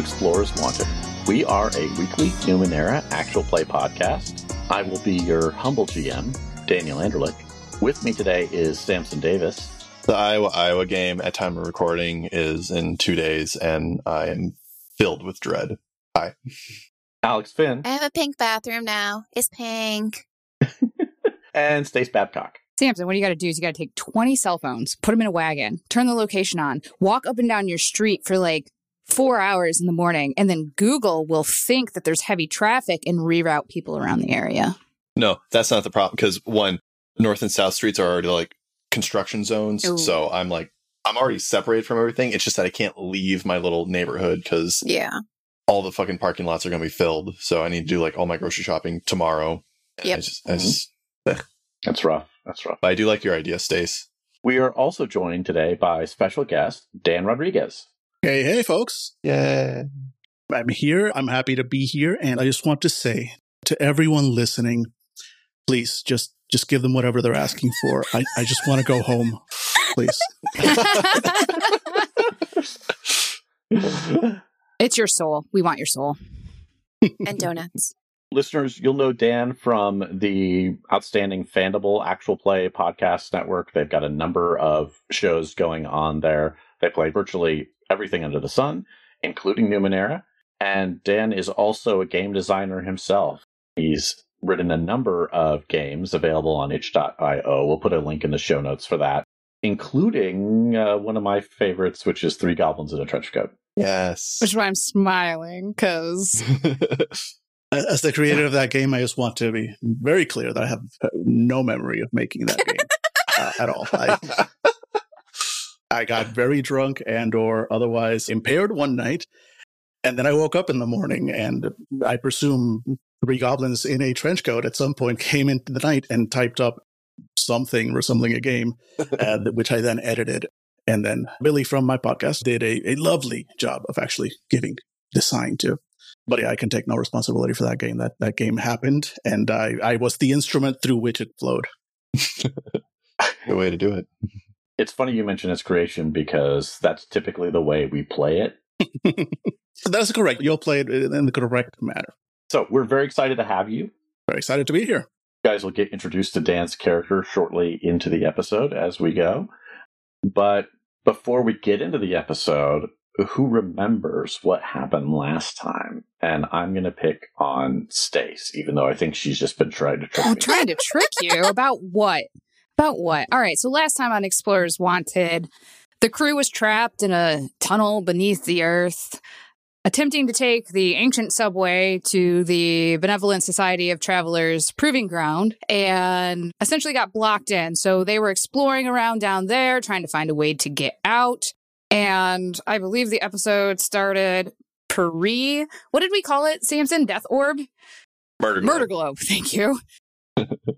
Welcome to Explorers Wanted. We are a weekly Numenera actual play podcast. I will be your humble GM, Daniel Anderlich. With me today is Samson Davis. The Iowa Iowa game at time of recording is in two days, and I am filled with dread. Hi. Alex Finn. I have a pink bathroom now. It's pink. and Stace Babcock. Samson, what you got to do is you got to take 20 cell phones, put them in a wagon, turn the location on, walk up and down your street for like four hours in the morning, and then Google will think that there's heavy traffic and reroute people around the area. No, that's not the problem because one, North and South streets are already like construction zones. Ooh. So I'm like, I'm already separated from everything. It's just that I can't leave my little neighborhood because yeah, all the fucking parking lots are going to be filled. So I need to do like all my grocery shopping tomorrow. Yep. I just, I mm-hmm. just, That's rough. That's rough. But I do like your idea, Stace. We are also joined today by special guest Dan Rodriguez. Hey, hey, folks. Yeah. I'm here. I'm happy to be here. And I just want to say to everyone listening, please just just give them whatever they're asking for. I, I just want to go home, please. it's your soul. We want your soul. and donuts. Listeners, you'll know Dan from the outstanding Fandible Actual Play podcast network. They've got a number of shows going on there. They play virtually everything under the sun, including Numenera. And Dan is also a game designer himself. He's written a number of games available on itch.io. We'll put a link in the show notes for that, including uh, one of my favorites, which is Three Goblins in a Trench Coat. Yes. Which is why I'm smiling, because. As the creator of that game, I just want to be very clear that I have no memory of making that game uh, at all. I, I got very drunk and or otherwise impaired one night and then I woke up in the morning and I presume three goblins in a trench coat at some point came into the night and typed up something resembling a game, uh, which I then edited. And then Billy from my podcast did a, a lovely job of actually giving the sign to. But yeah, I can take no responsibility for that game. That that game happened, and I, I was the instrument through which it flowed. Good way to do it. It's funny you mention its creation because that's typically the way we play it. that's correct. You'll play it in the correct manner. So we're very excited to have you. Very excited to be here. You guys will get introduced to Dan's character shortly into the episode as we go. But before we get into the episode, who remembers what happened last time? And I'm going to pick on Stace, even though I think she's just been trying to trick oh, me. trying to trick you about what? About what? All right. So last time on Explorers Wanted, the crew was trapped in a tunnel beneath the earth attempting to take the ancient subway to the Benevolent Society of Travelers proving ground and essentially got blocked in. So they were exploring around down there, trying to find a way to get out. And I believe the episode started pre, what did we call it, Samson? Death Orb? Murder Globe. Murder Globe, thank you.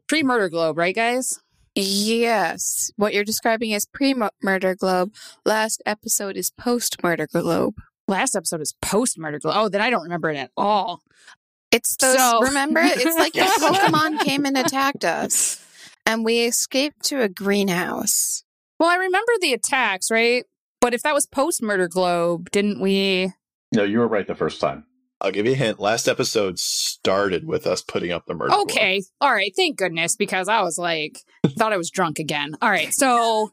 pre Murder Globe, right, guys? Yes. What you're describing is pre Murder Globe. Last episode is post Murder Globe last episode is post Murder Globe. Oh, then I don't remember it at all. It's those. So, remember, it's like the Pokemon came and attacked us, and we escaped to a greenhouse. Well, I remember the attacks, right? But if that was post Murder Globe, didn't we? No, you were right the first time. I'll give you a hint. Last episode started with us putting up the murder. Okay. All right. Thank goodness, because I was like, thought I was drunk again. All right. So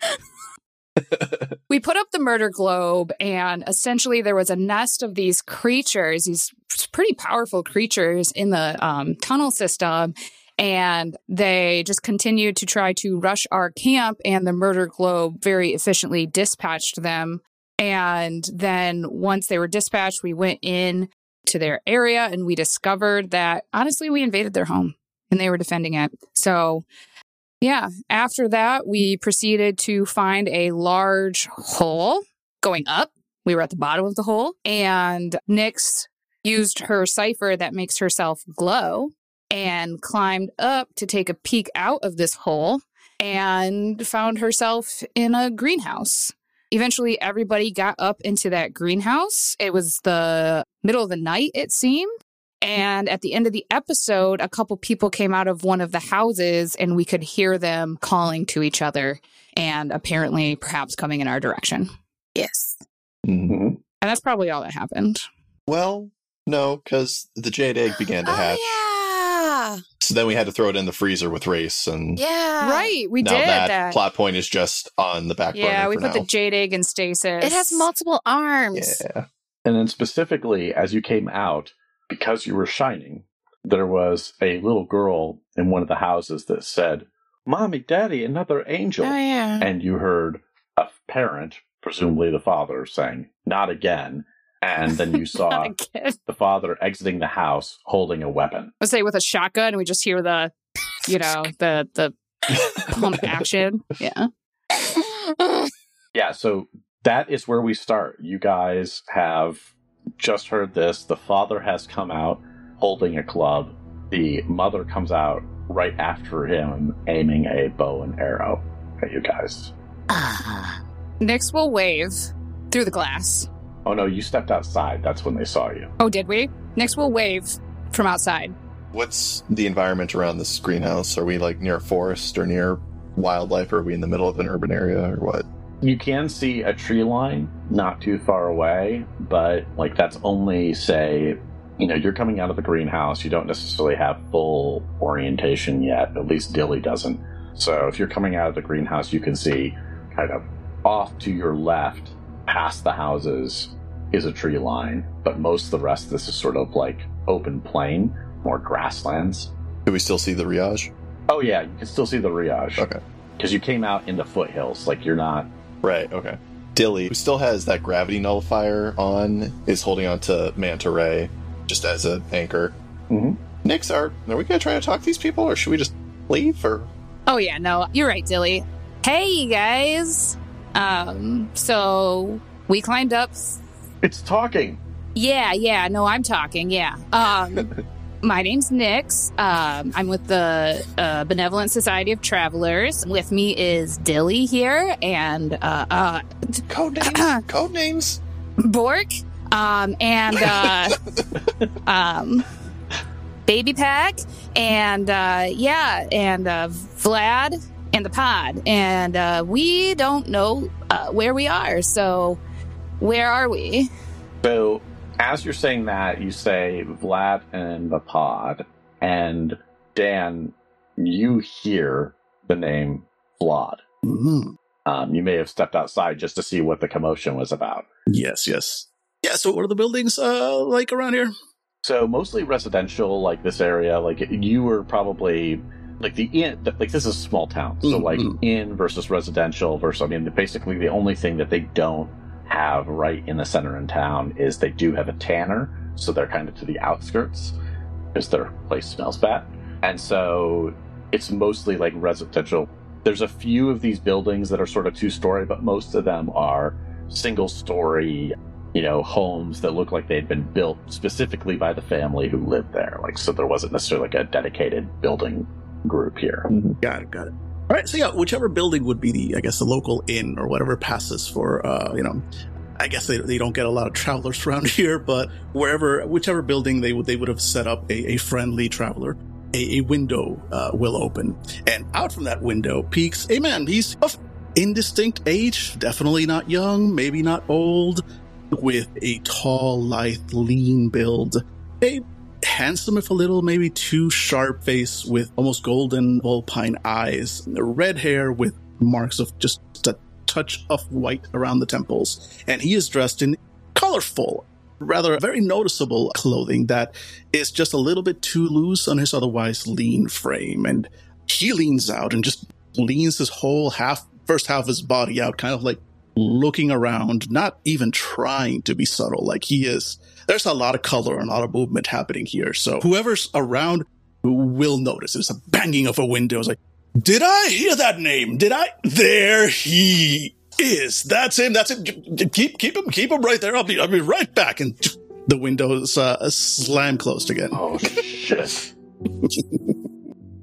we put up the murder globe, and essentially there was a nest of these creatures, these pretty powerful creatures in the um, tunnel system. And they just continued to try to rush our camp, and the murder globe very efficiently dispatched them. And then once they were dispatched, we went in to their area and we discovered that honestly, we invaded their home and they were defending it. So yeah. After that, we proceeded to find a large hole going up. We were at the bottom of the hole, and Nyx used her cipher that makes herself glow and climbed up to take a peek out of this hole and found herself in a greenhouse. Eventually, everybody got up into that greenhouse. It was the middle of the night, it seemed. And at the end of the episode, a couple people came out of one of the houses and we could hear them calling to each other and apparently perhaps coming in our direction. Yes. Mm-hmm. And that's probably all that happened. Well, no, because the jade egg began to hatch. Oh, yeah. So then we had to throw it in the freezer with race, and Yeah. right. We now did that, that. plot point is just on the back burner. yeah, we for put the jade egg in stasis. It has multiple arms. Yeah. And then specifically, as you came out, because you were shining, there was a little girl in one of the houses that said, Mommy, Daddy, another angel. Oh, yeah. And you heard a parent, presumably the father, saying, Not again. And then you saw the father exiting the house holding a weapon. Let's say with a shotgun, and we just hear the, you know, the the pump action. Yeah. Yeah, so that is where we start. You guys have just heard this. The father has come out holding a club. The mother comes out right after him, aiming a bow and arrow at you guys. Ah. Nyx will wave through the glass. Oh no, you stepped outside. That's when they saw you. Oh, did we? Nyx will wave from outside. What's the environment around this greenhouse? Are we like near a forest or near wildlife? Or are we in the middle of an urban area or what? You can see a tree line not too far away, but like that's only say, you know, you're coming out of the greenhouse. You don't necessarily have full orientation yet. At least Dilly doesn't. So if you're coming out of the greenhouse, you can see kind of off to your left, past the houses, is a tree line. But most of the rest of this is sort of like open plain, more grasslands. Do we still see the riage? Oh yeah, you can still see the riage Okay. because you came out into foothills. Like you're not Right, okay. Dilly, who still has that gravity nullifier on, is holding on to Manta Ray just as an anchor. Mhm. Nyx, are, are we going to try to talk to these people or should we just leave? Or Oh yeah, no, you're right, Dilly. Hey you guys. Um, so we climbed up. It's talking. Yeah, yeah, no, I'm talking. Yeah. Um, my name's Nyx. Um, I'm with the uh, Benevolent Society of Travelers. With me is Dilly here and uh, uh, code names? code names? Bork. Um, and uh, um, Baby Pack, and uh, yeah, and uh, Vlad and the Pod, and uh, we don't know uh, where we are. So, where are we? So, as you're saying that, you say Vlad and the pod, and Dan, you hear the name Vlad. Mhm. Um, you may have stepped outside just to see what the commotion was about. Yes, yes. Yeah, so what are the buildings uh, like around here? So, mostly residential, like this area. Like you were probably like the inn. Like this is a small town, so Mhm. like inn versus residential versus. I mean, basically the only thing that they don't have right in the center in town is they do have a tanner, so they're kind of to the outskirts because their place smells bad, and so it's mostly like residential. There's a few of these buildings that are sort of two story, but most of them are single story you know, homes that look like they'd been built specifically by the family who lived there. Like, so there wasn't necessarily like a dedicated building group here. Got it, got it. All right, so yeah, whichever building would be the, I guess, the local inn or whatever passes for, uh, you know, I guess they, they don't get a lot of travelers around here, but wherever, whichever building they would, they would have set up a, a friendly traveler. A, a window uh, will open, and out from that window peeks a man. He's of indistinct age, definitely not young, maybe not old, with a tall, lithe, lean build, a handsome if a little, maybe too sharp face with almost golden vulpine eyes, red hair with marks of just a touch of white around the temples. And he is dressed in colorful, rather very noticeable clothing that is just a little bit too loose on his otherwise lean frame. And he leans out and just leans his whole half, first half of his body out, kind of like looking around, not even trying to be subtle. Like he is, there's a lot of color and a lot of movement happening here. So whoever's around will notice. There's a banging of a window. It's like, did I hear that name? Did I? There he is. That's him. That's him. Keep, keep him, keep him right there. I'll be, I'll be right back. And the windows uh, slam closed again. Oh, shit.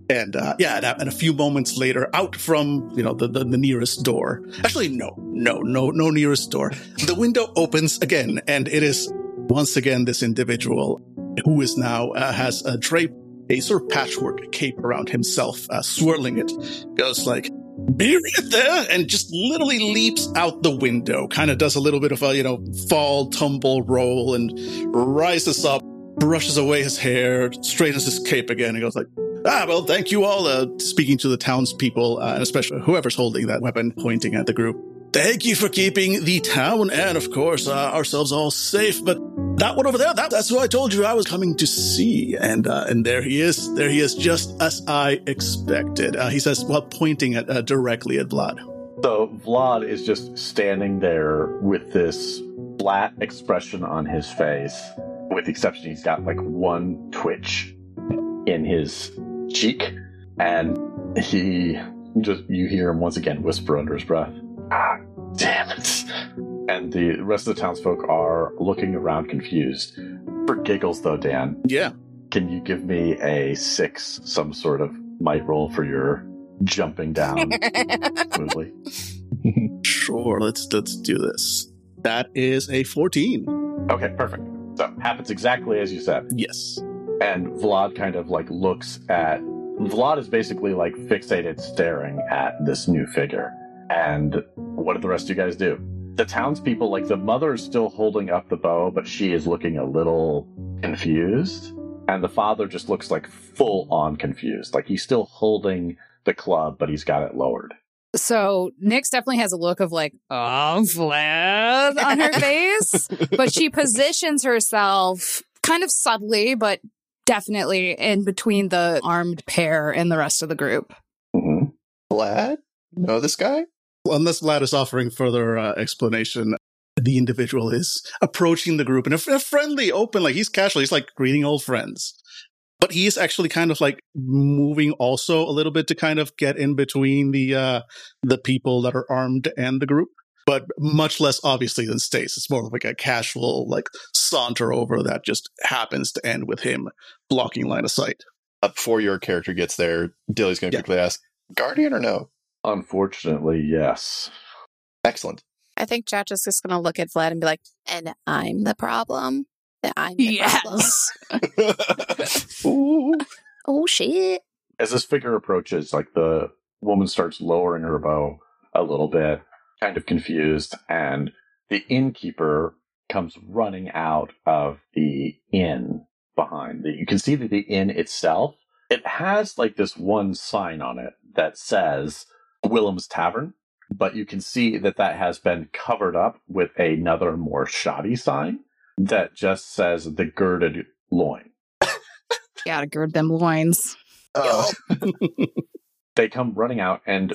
And uh, yeah, and, and a few moments later, out from you know the, the the nearest door. Actually, no, no, no, no nearest door. The window opens again, and it is once again this individual who is now uh, has a drape, a sort of patchwork cape around himself, uh, swirling it. Goes like, be right there and just literally leaps out the window kind of does a little bit of a you know fall tumble roll and rises up brushes away his hair straightens his cape again and goes like ah well thank you all uh, speaking to the townspeople uh, and especially whoever's holding that weapon pointing at the group thank you for keeping the town and of course uh, ourselves all safe but that one over there, that, that's who I told you I was coming to see. And uh, and there he is. There he is, just as I expected. Uh, he says, while pointing at, uh, directly at Vlad. So Vlad is just standing there with this flat expression on his face, with the exception he's got like one twitch in his cheek, and he just you hear him once again whisper under his breath, "Ah, damn it." and the rest of the townsfolk are looking around confused. For giggles, though, Dan. Yeah. Can you give me a six, some sort of might roll for your jumping down smoothly? sure. Let's let's do this. That is a fourteen. Okay, perfect. So happens exactly as you said. Yes. And Vlad kind of like looks at. Vlad is basically like fixated, staring at this new figure. And what do the rest of you guys do? the townspeople, like the mother is still holding up the bow, but she is looking a little confused. And the father just looks like full on confused. Like he's still holding the club, but he's got it lowered. So Nyx definitely has a look of like, oh, Vlad on her face. but she positions herself kind of subtly, but definitely in between the armed pair and the rest of the group. Mm-hmm. Vlad? Know this guy? unless Vlad is offering further uh, explanation, the individual is approaching the group in a, a friendly, open, like he's casual. He's like greeting old friends. But he is actually kind of like moving also a little bit to kind of get in between the uh, the people that are armed and the group but much less obviously than Stace. It's more of like a casual, like saunter over that just happens to end with him blocking line of sight. Uh, before your character gets there, Dilly's going to yeah. quickly ask, "Guardian or no?" Unfortunately, yes. Excellent. I think Josh is just going to look at Vlad and be like, and I'm the problem. I'm the yes. problem. oh, shit. As this figure approaches, like the woman starts lowering her bow a little bit, kind of confused, and the innkeeper comes running out of the inn behind. You can see that the inn itself, it has like this one sign on it that says Willem's Tavern, but you can see that that has been covered up with another more shoddy sign that just says the girded loin. Gotta gird them loins. Oh. they come running out, and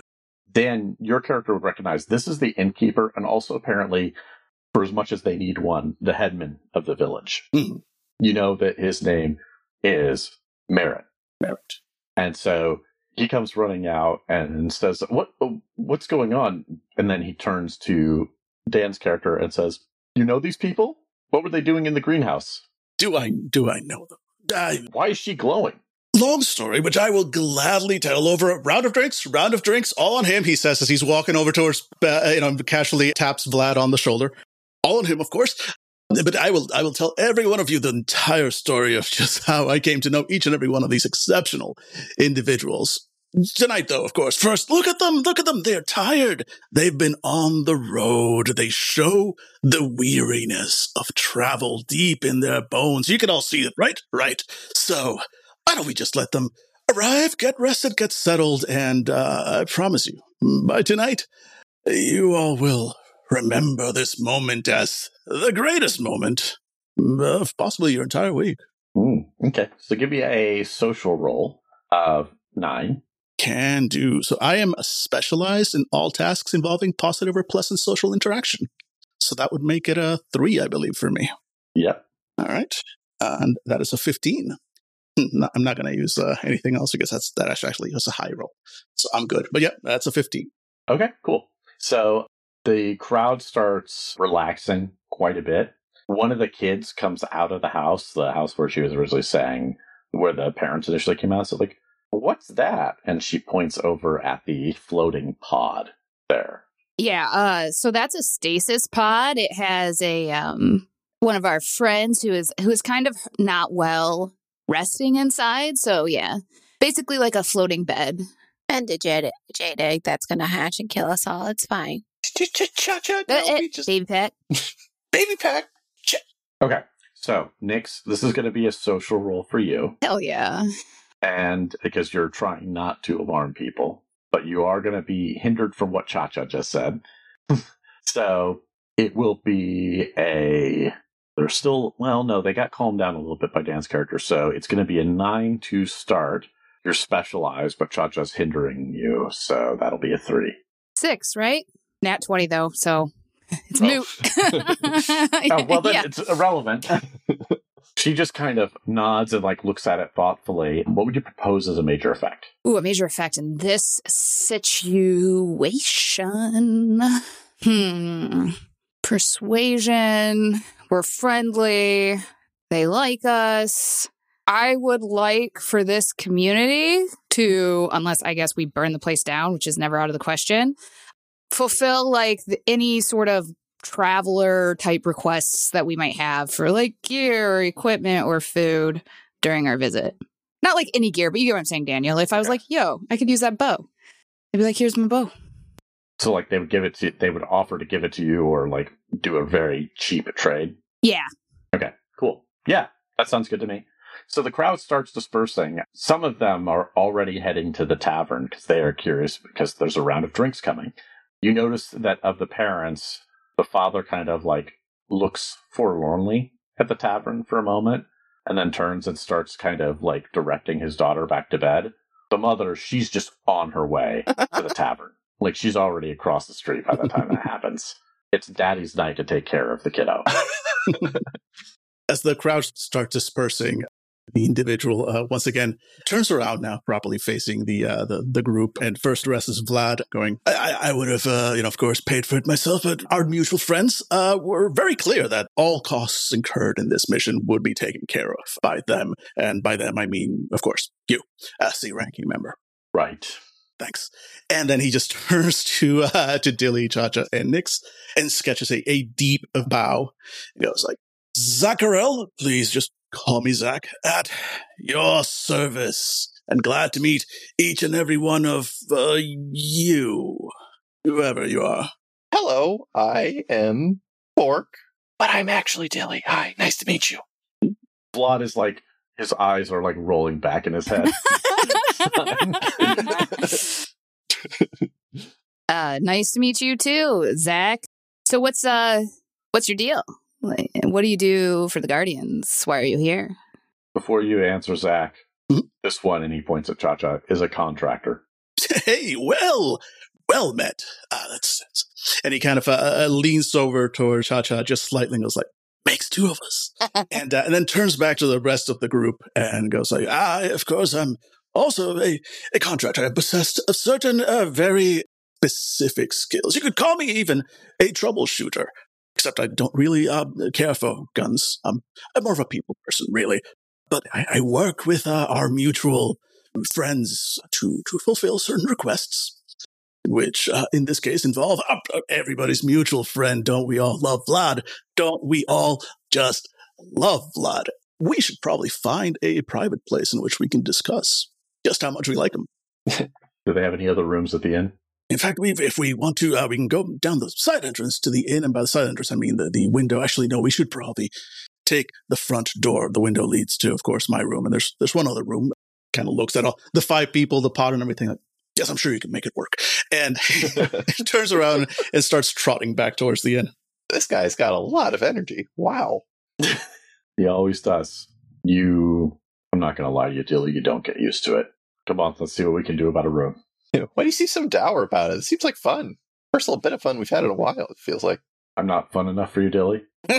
Dan, your character would recognize this is the innkeeper, and also apparently, for as much as they need one, the headman of the village. Mm. You know that his name is Merritt. Merritt. And so he comes running out and says, "What? What's going on?" And then he turns to Dan's character and says, "You know these people? What were they doing in the greenhouse?" Do I? Do I know them? I, Why is she glowing? Long story, which I will gladly tell over a round of drinks, round of drinks, all on him, he says as he's walking over towards, uh, you know, casually taps Vlad on the shoulder. All on him, of course. But I will, I will tell every one of you the entire story of just how I came to know each and every one of these exceptional individuals. Tonight, though, of course. First, look at them. Look at them. They're tired. They've been on the road. They show the weariness of travel deep in their bones. You can all see it, right? Right. So, why don't we just let them arrive, get rested, get settled, and uh, I promise you, by tonight, you all will remember this moment as the greatest moment of possibly your entire week. Mm, okay. So give me a social roll of nine. Can do. So I am specialized in all tasks involving positive or pleasant social interaction. So that would make it a three, I believe, for me. Yep. All right. And that is a 15. I'm not going to use uh, anything else because that's that actually was a high roll. So I'm good. But yeah, that's a 15. Okay, cool. So the crowd starts relaxing quite a bit. One of the kids comes out of the house, the house where she was originally saying, where the parents initially came out. So, like, what's that? And she points over at the floating pod there. Yeah, uh, so that's a stasis pod. It has a um one of our friends who is who is kind of not well resting inside. So yeah. Basically like a floating bed. And a jade, jade egg that's going to hatch and kill us all. It's fine. Cha-cha, no, we just baby pet. baby pack. Okay. So, Nyx, this is going to be a social role for you. Hell yeah. And because you're trying not to alarm people, but you are going to be hindered from what Cha Cha just said. so, it will be a. They're still. Well, no, they got calmed down a little bit by Dan's character. So, it's going to be a 9 to start. You're specialized, but Cha Cha's hindering you. So, that'll be a 3. Six, right? Nat 20, though, so it's Oh. moot. Oh, well, then Yeah. it's irrelevant. she just kind of nods and like looks at it thoughtfully. What would you propose as a major effect? Ooh, a major effect in this situation. Hmm. Persuasion. We're friendly. They like us. I would like for this community to, unless I guess we burn the place down, which is never out of the question, fulfill like the, any sort of traveler type requests that we might have for like gear or equipment or food during our visit. Not like any gear, but you get what I'm saying, Daniel. If I was like, yo, I could use that bow, I'd be like, here's my bow. So like they would give it to they would offer to give it to you or like do a very cheap trade. Yeah. Okay, cool. Yeah, that sounds good to me. So the crowd starts dispersing. Some of them are already heading to the tavern because they are curious because there's a round of drinks coming. You notice that of the parents, the father kind of like looks forlornly at the tavern for a moment and then turns and starts kind of like directing his daughter back to bed. The mother, she's just on her way to the tavern. Like she's already across the street by the time that happens. It's daddy's night to take care of the kiddo. As the crowd starts dispersing, the individual uh, once again turns around now, properly facing the uh, the, the group, and first addresses Vlad, going, "I, I- I would have, uh, you know, of course, paid for it myself, but our mutual friends uh, were very clear that all costs incurred in this mission would be taken care of by them, and by them I mean, of course, you, as the ranking member." Right. Thanks. And then he just turns to uh, to Dilly, Chacha, and Nix and sketches a, a deep bow. He goes like, Zacharel, please just call me Zach, at your service. And glad to meet each and every one of uh, you, whoever you are. Hello, I am Bork, but I'm actually Dilly. Hi, nice to meet you. Vlad is like his eyes are like rolling back in his head. Uh, nice to meet you too, Zach. So what's uh, what's your deal? Like, what do you do for the Guardians? Why are you here? Before you answer, Zach, Mhm. this one, and he points at Cha Cha, is a contractor. Hey, well, well met. Ah, that's, that's and he kind of uh, uh, leans over toward Cha Cha just slightly and goes like, "Makes two of us," and uh, and then turns back to the rest of the group and goes like, "I, of course, I'm also a a contractor. I possess of certain uh, very specific skills. You could call me even a troubleshooter." Except I don't really uh, care for guns. I'm, I'm more of a people person, really. But I, I work with uh, our mutual friends to, to fulfill certain requests, which uh, in this case involve uh, everybody's mutual friend. Don't we all love Vlad? Don't we all just love Vlad? We should probably find a private place in which we can discuss just how much we like them. Do they have any other rooms at the inn? In fact, we if we want to, uh, we can go down the side entrance to the inn, and by the side entrance, I mean the, the window. Actually, no, we should probably take the front door. The window leads to, of course, my room, and there's there's one other room. Kind of looks at all the five people, the pot, and everything. Like, yes, I'm sure you can make it work. And he turns around and starts trotting back towards the inn. This guy's got a lot of energy. Wow. He always does. You, I'm not going to lie to you, Dilly, you don't get used to it. Come on, let's see what we can do about a room. Why do you see some dour about it? It seems like fun. First little bit of fun we've had in a while, it feels like. I'm not fun enough for you, Dilly.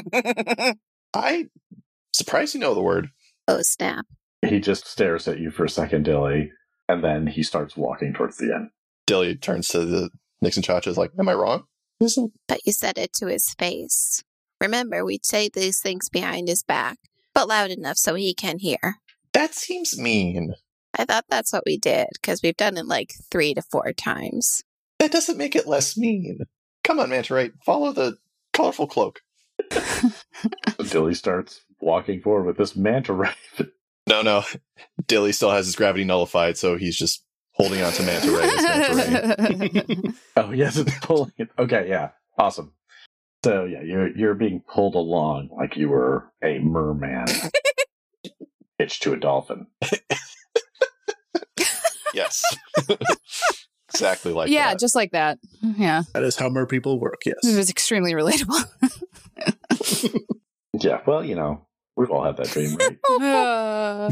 I surprised you know the word. Oh, snap. He just stares at you for a second, Dilly, and then he starts walking towards the end. Dilly turns to the Nyx and Chacha is like, Am I wrong? Isn't But you said it to his face. Remember, we'd say these things behind his back, but loud enough so he can hear. That seems mean. I thought that's what we did, because we've done it like three to four times. That doesn't make it less mean. Come on, Manta Ray, follow the colorful cloak. Dilly starts walking forward with this manta ray. No, no. Dilly still has his gravity nullified, so he's just holding on to Manta Ray. as Manta Ray. Oh yes, it's pulling it. Okay, yeah, awesome. So yeah, you're you're being pulled along like you were a merman hitched to a dolphin. Yes. exactly like that. yeah, that. just like that. Yeah, That is how mer people work. yes. it was extremely relatable. Yeah, well, you know, we've all had that dream, right? Uh,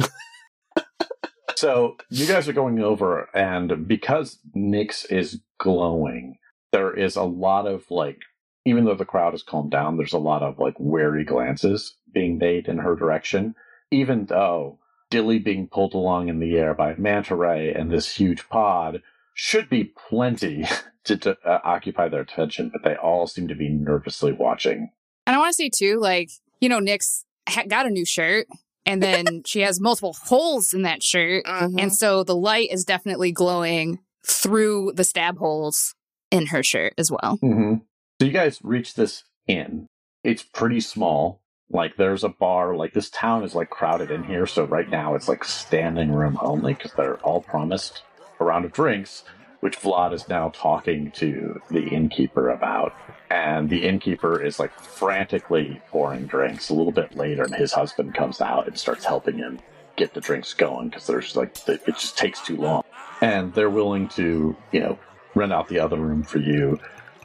So you guys are going over, and because Nyx is glowing, there is a lot of like, even though the crowd has calmed down, there's a lot of like wary glances being made in her direction. Even though Dilly being pulled along in the air by Manta Ray and this huge pod should be plenty to, to uh, occupy their attention, but they all seem to be nervously watching. and I want to say too, like you know, Nyx ha- got a new shirt, and then she has multiple holes in that shirt, Mhm. and so the light is definitely glowing through the stab holes in her shirt as well. Mm-hmm. So you guys reach this inn. It's pretty small. Like there's a bar. Like this town is like crowded in here. So right now it's like standing room only because they're all promised a round of drinks, which Vlad is now talking to the innkeeper about. And the innkeeper is like frantically pouring drinks. A little bit later, and his husband comes out and starts helping him get the drinks going because there's like it just takes too long. And they're willing to, you know, rent out the other room for you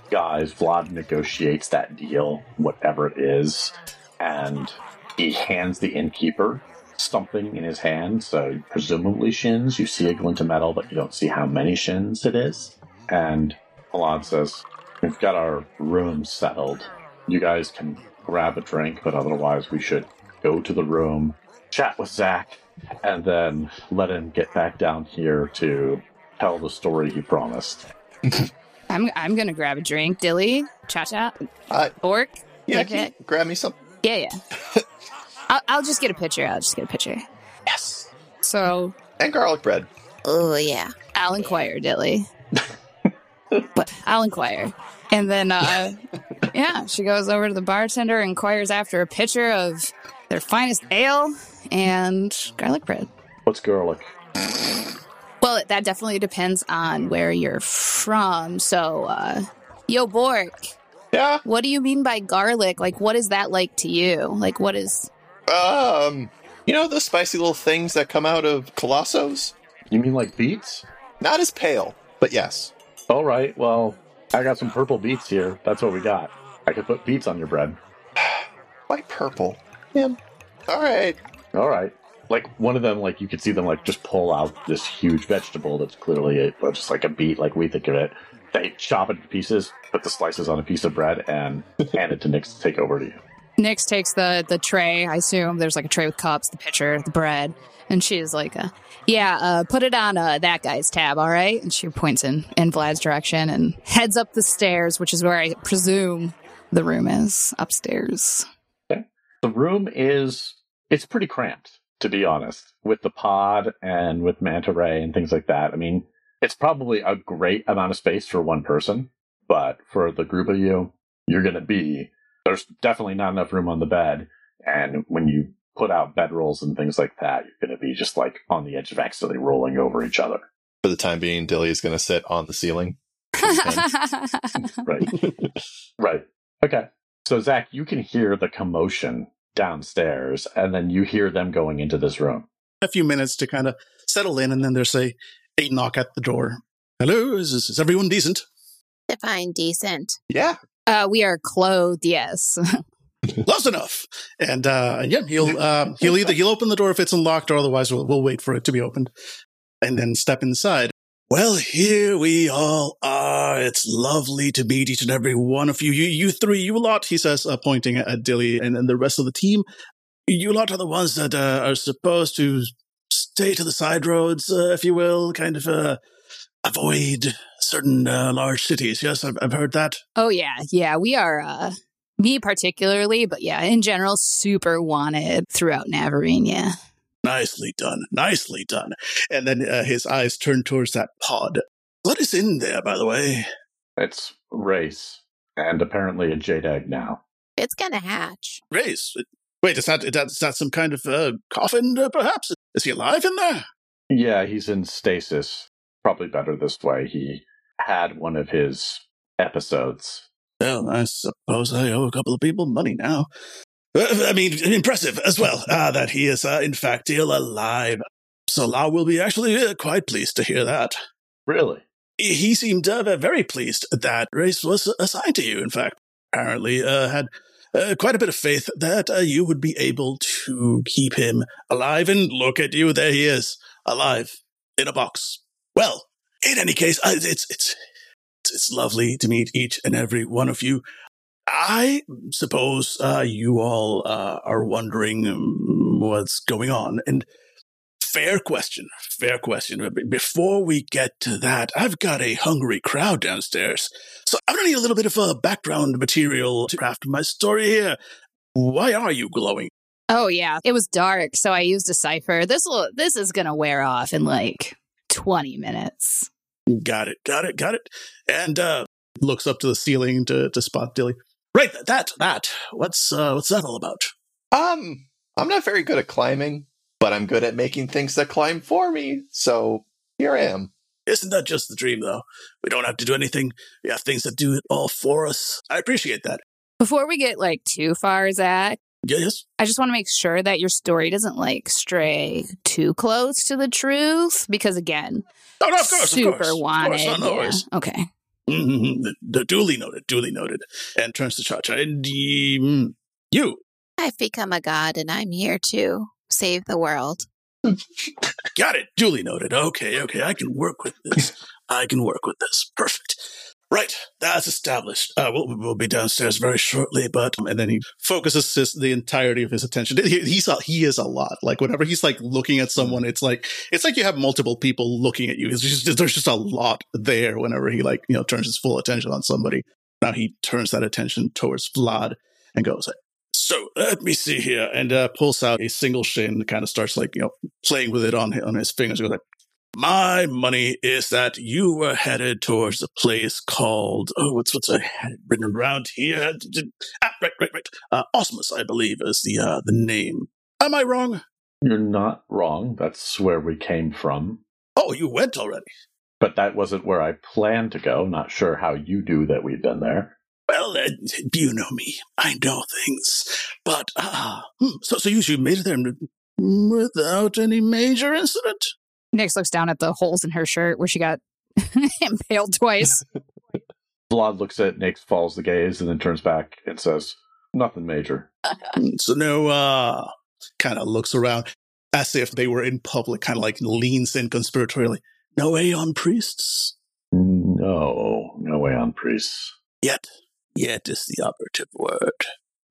guys, Vlad negotiates that deal, whatever it is, and he hands the innkeeper something in his hand. So presumably shins. You see a glint of metal, but you don't see how many shins it is. And Vlad says, "We've got our room settled. You guys can grab a drink, but otherwise we should go to the room, chat with Zach, and then let him get back down here to tell the story he promised." I'm I'm gonna grab a drink, Dilly, cha cha, Uh, Bork. yeah, can you grab me some. Yeah, yeah. I'll, I'll just get a picture. I'll just get a picture. Yes. So And garlic bread. Oh yeah. I'll inquire, Dilly. but I'll inquire. And then, uh, yeah, she goes over to the bartender, inquires after a pitcher of their finest ale and garlic bread. What's garlic? Well, that definitely depends on where you're from. So, uh, yo, Bork, Yeah. what do you mean by garlic? Like, what is that like to you? Like, what is. Um, you know those spicy little things that come out of Colossos? You mean like beets? Not as pale, but yes. All right. Well, I got some purple beets here. That's what we got. I could put beets on your bread. Why purple? Yeah. All right. All right. Like one of them, like you could see them like just pull out this huge vegetable that's clearly a, just like a beet, like we think of it. They chop it to pieces, put the slices on a piece of bread, and hand it to Nyx to take over to you. Nyx takes the the tray. I assume there's like a tray with cups, the pitcher, the bread, and she's like, uh, "Yeah, uh, put it on uh, that guy's tab, all right." And she points in in Vlad's direction and heads up the stairs, which is where I presume the room is upstairs. Okay. The room is it's pretty cramped, to be honest, with the pod and with manta ray and things like that. I mean, it's probably a great amount of space for one person, but for the group of you, you're going to be there's definitely not enough room on the bed, and when you put out bedrolls and things like that, you're going to be just like on the edge of accidentally rolling over each other. For the time being, Dilly is going to sit on the ceiling. Right. right. Okay. So Zach, you can hear the commotion downstairs, and then you hear them going into this room. A few minutes to kind of settle in, and then there's a, a knock at the door. Hello, is, is everyone decent? Define decent. Yeah. uh, we are clothed, yes. Close enough. And uh, yeah, he'll um, he'll either he'll open the door if it's unlocked, or otherwise we'll, we'll wait for it to be opened, and then step inside. Well, here we all are. It's lovely to meet each and every one of you. You, you three, you lot, he says, uh, pointing at Dilly and, and the rest of the team. You lot are the ones that uh, are supposed to stay to the side roads, uh, if you will, kind of uh, avoid certain uh, large cities. Yes, I've, I've heard that. Oh yeah, yeah. We are uh me particularly, but yeah, in general, super wanted throughout Navarene. Yeah. Nicely done. Nicely done. And then uh, his eyes turn towards that pod. What is in there, by the way? It's race, and apparently a jade egg now. It's gonna hatch. Race. Wait, is that, is that, is that some kind of uh, coffin, uh, perhaps? Is he alive in there? Yeah, he's in stasis. probably better this way. He had one of his episodes. Well, I suppose I owe a couple of people money now. Uh, I mean, impressive as well uh, that he is, uh, in fact, still alive. Salah will be actually uh, quite pleased to hear that. Really? He seemed uh, very pleased that race was assigned to you, in fact. Apparently, uh, quite a bit of faith that you would be able to keep him alive. And look at you, there he is, alive in a box. Well, in any case, it's it's it's lovely to meet each and every one of you. I suppose uh, you all uh, are wondering um, what's going on, and fair question, fair question. Before we get to that, I've got a hungry crowd downstairs, so I'm gonna need a little bit of uh, background material to craft my story here. Why are you glowing? Oh yeah, it was dark, so I used a cipher. This will this is gonna wear off in like 20 minutes. Got it, got it, got it. And uh looks up to the ceiling to, to spot Dilly. Right, that, that. What's uh what's that all about? Um, I'm not very good at climbing, but I'm good at making things that climb for me. So here I am. Isn't that just the dream though? We don't have to do anything. We have things that do it all for us. I appreciate that. Before we get like too far, Zach, Yes. I just want to make sure that your story doesn't like stray too close to the truth because again, oh, no, of course, super of course, wanted. Of course, yeah. Okay. Mm-hmm. The, the duly noted, duly noted, and turns to Cha Cha. And mm, you, I've become a god, and I'm here to save the world. got it. Duly noted. Okay, okay, I can work with this. I can work with this. Perfect. Right, that's established. Uh, we'll, we'll be downstairs very shortly, but and then he focuses his, the entirety of his attention. He, he's a, he is a lot. Like whenever he's like looking at someone, it's like it's like you have multiple people looking at you. Just there's just a lot there. Whenever he like you know turns his full attention on somebody, now he turns that attention towards Vlad and goes, "So let me see here," and uh, pulls out a single shin, and kind of starts like you know playing with it on on his fingers. Goes like, my money is that you were headed towards a place called oh, what's what's it written around here? Ah, right, right, right. Uh, Osmus, I believe, is the uh, the name. Am I wrong? You're not wrong. That's where we came from. Oh, you went already. But that wasn't where I planned to go. Not sure how you do that we've been there. Well, uh, you know me. I know things. But, uh, so, so you, you made it there without any major incident? Nyx looks down at the holes in her shirt where she got impaled twice. Vlad looks at Nyx, follows the gaze, and then turns back and says, Nothing major. so no uh kind of looks around as if they were in public, kind of like leans in conspiratorially. No Aeon priests? No, no Aeon priests. Yet. Yet is the operative word.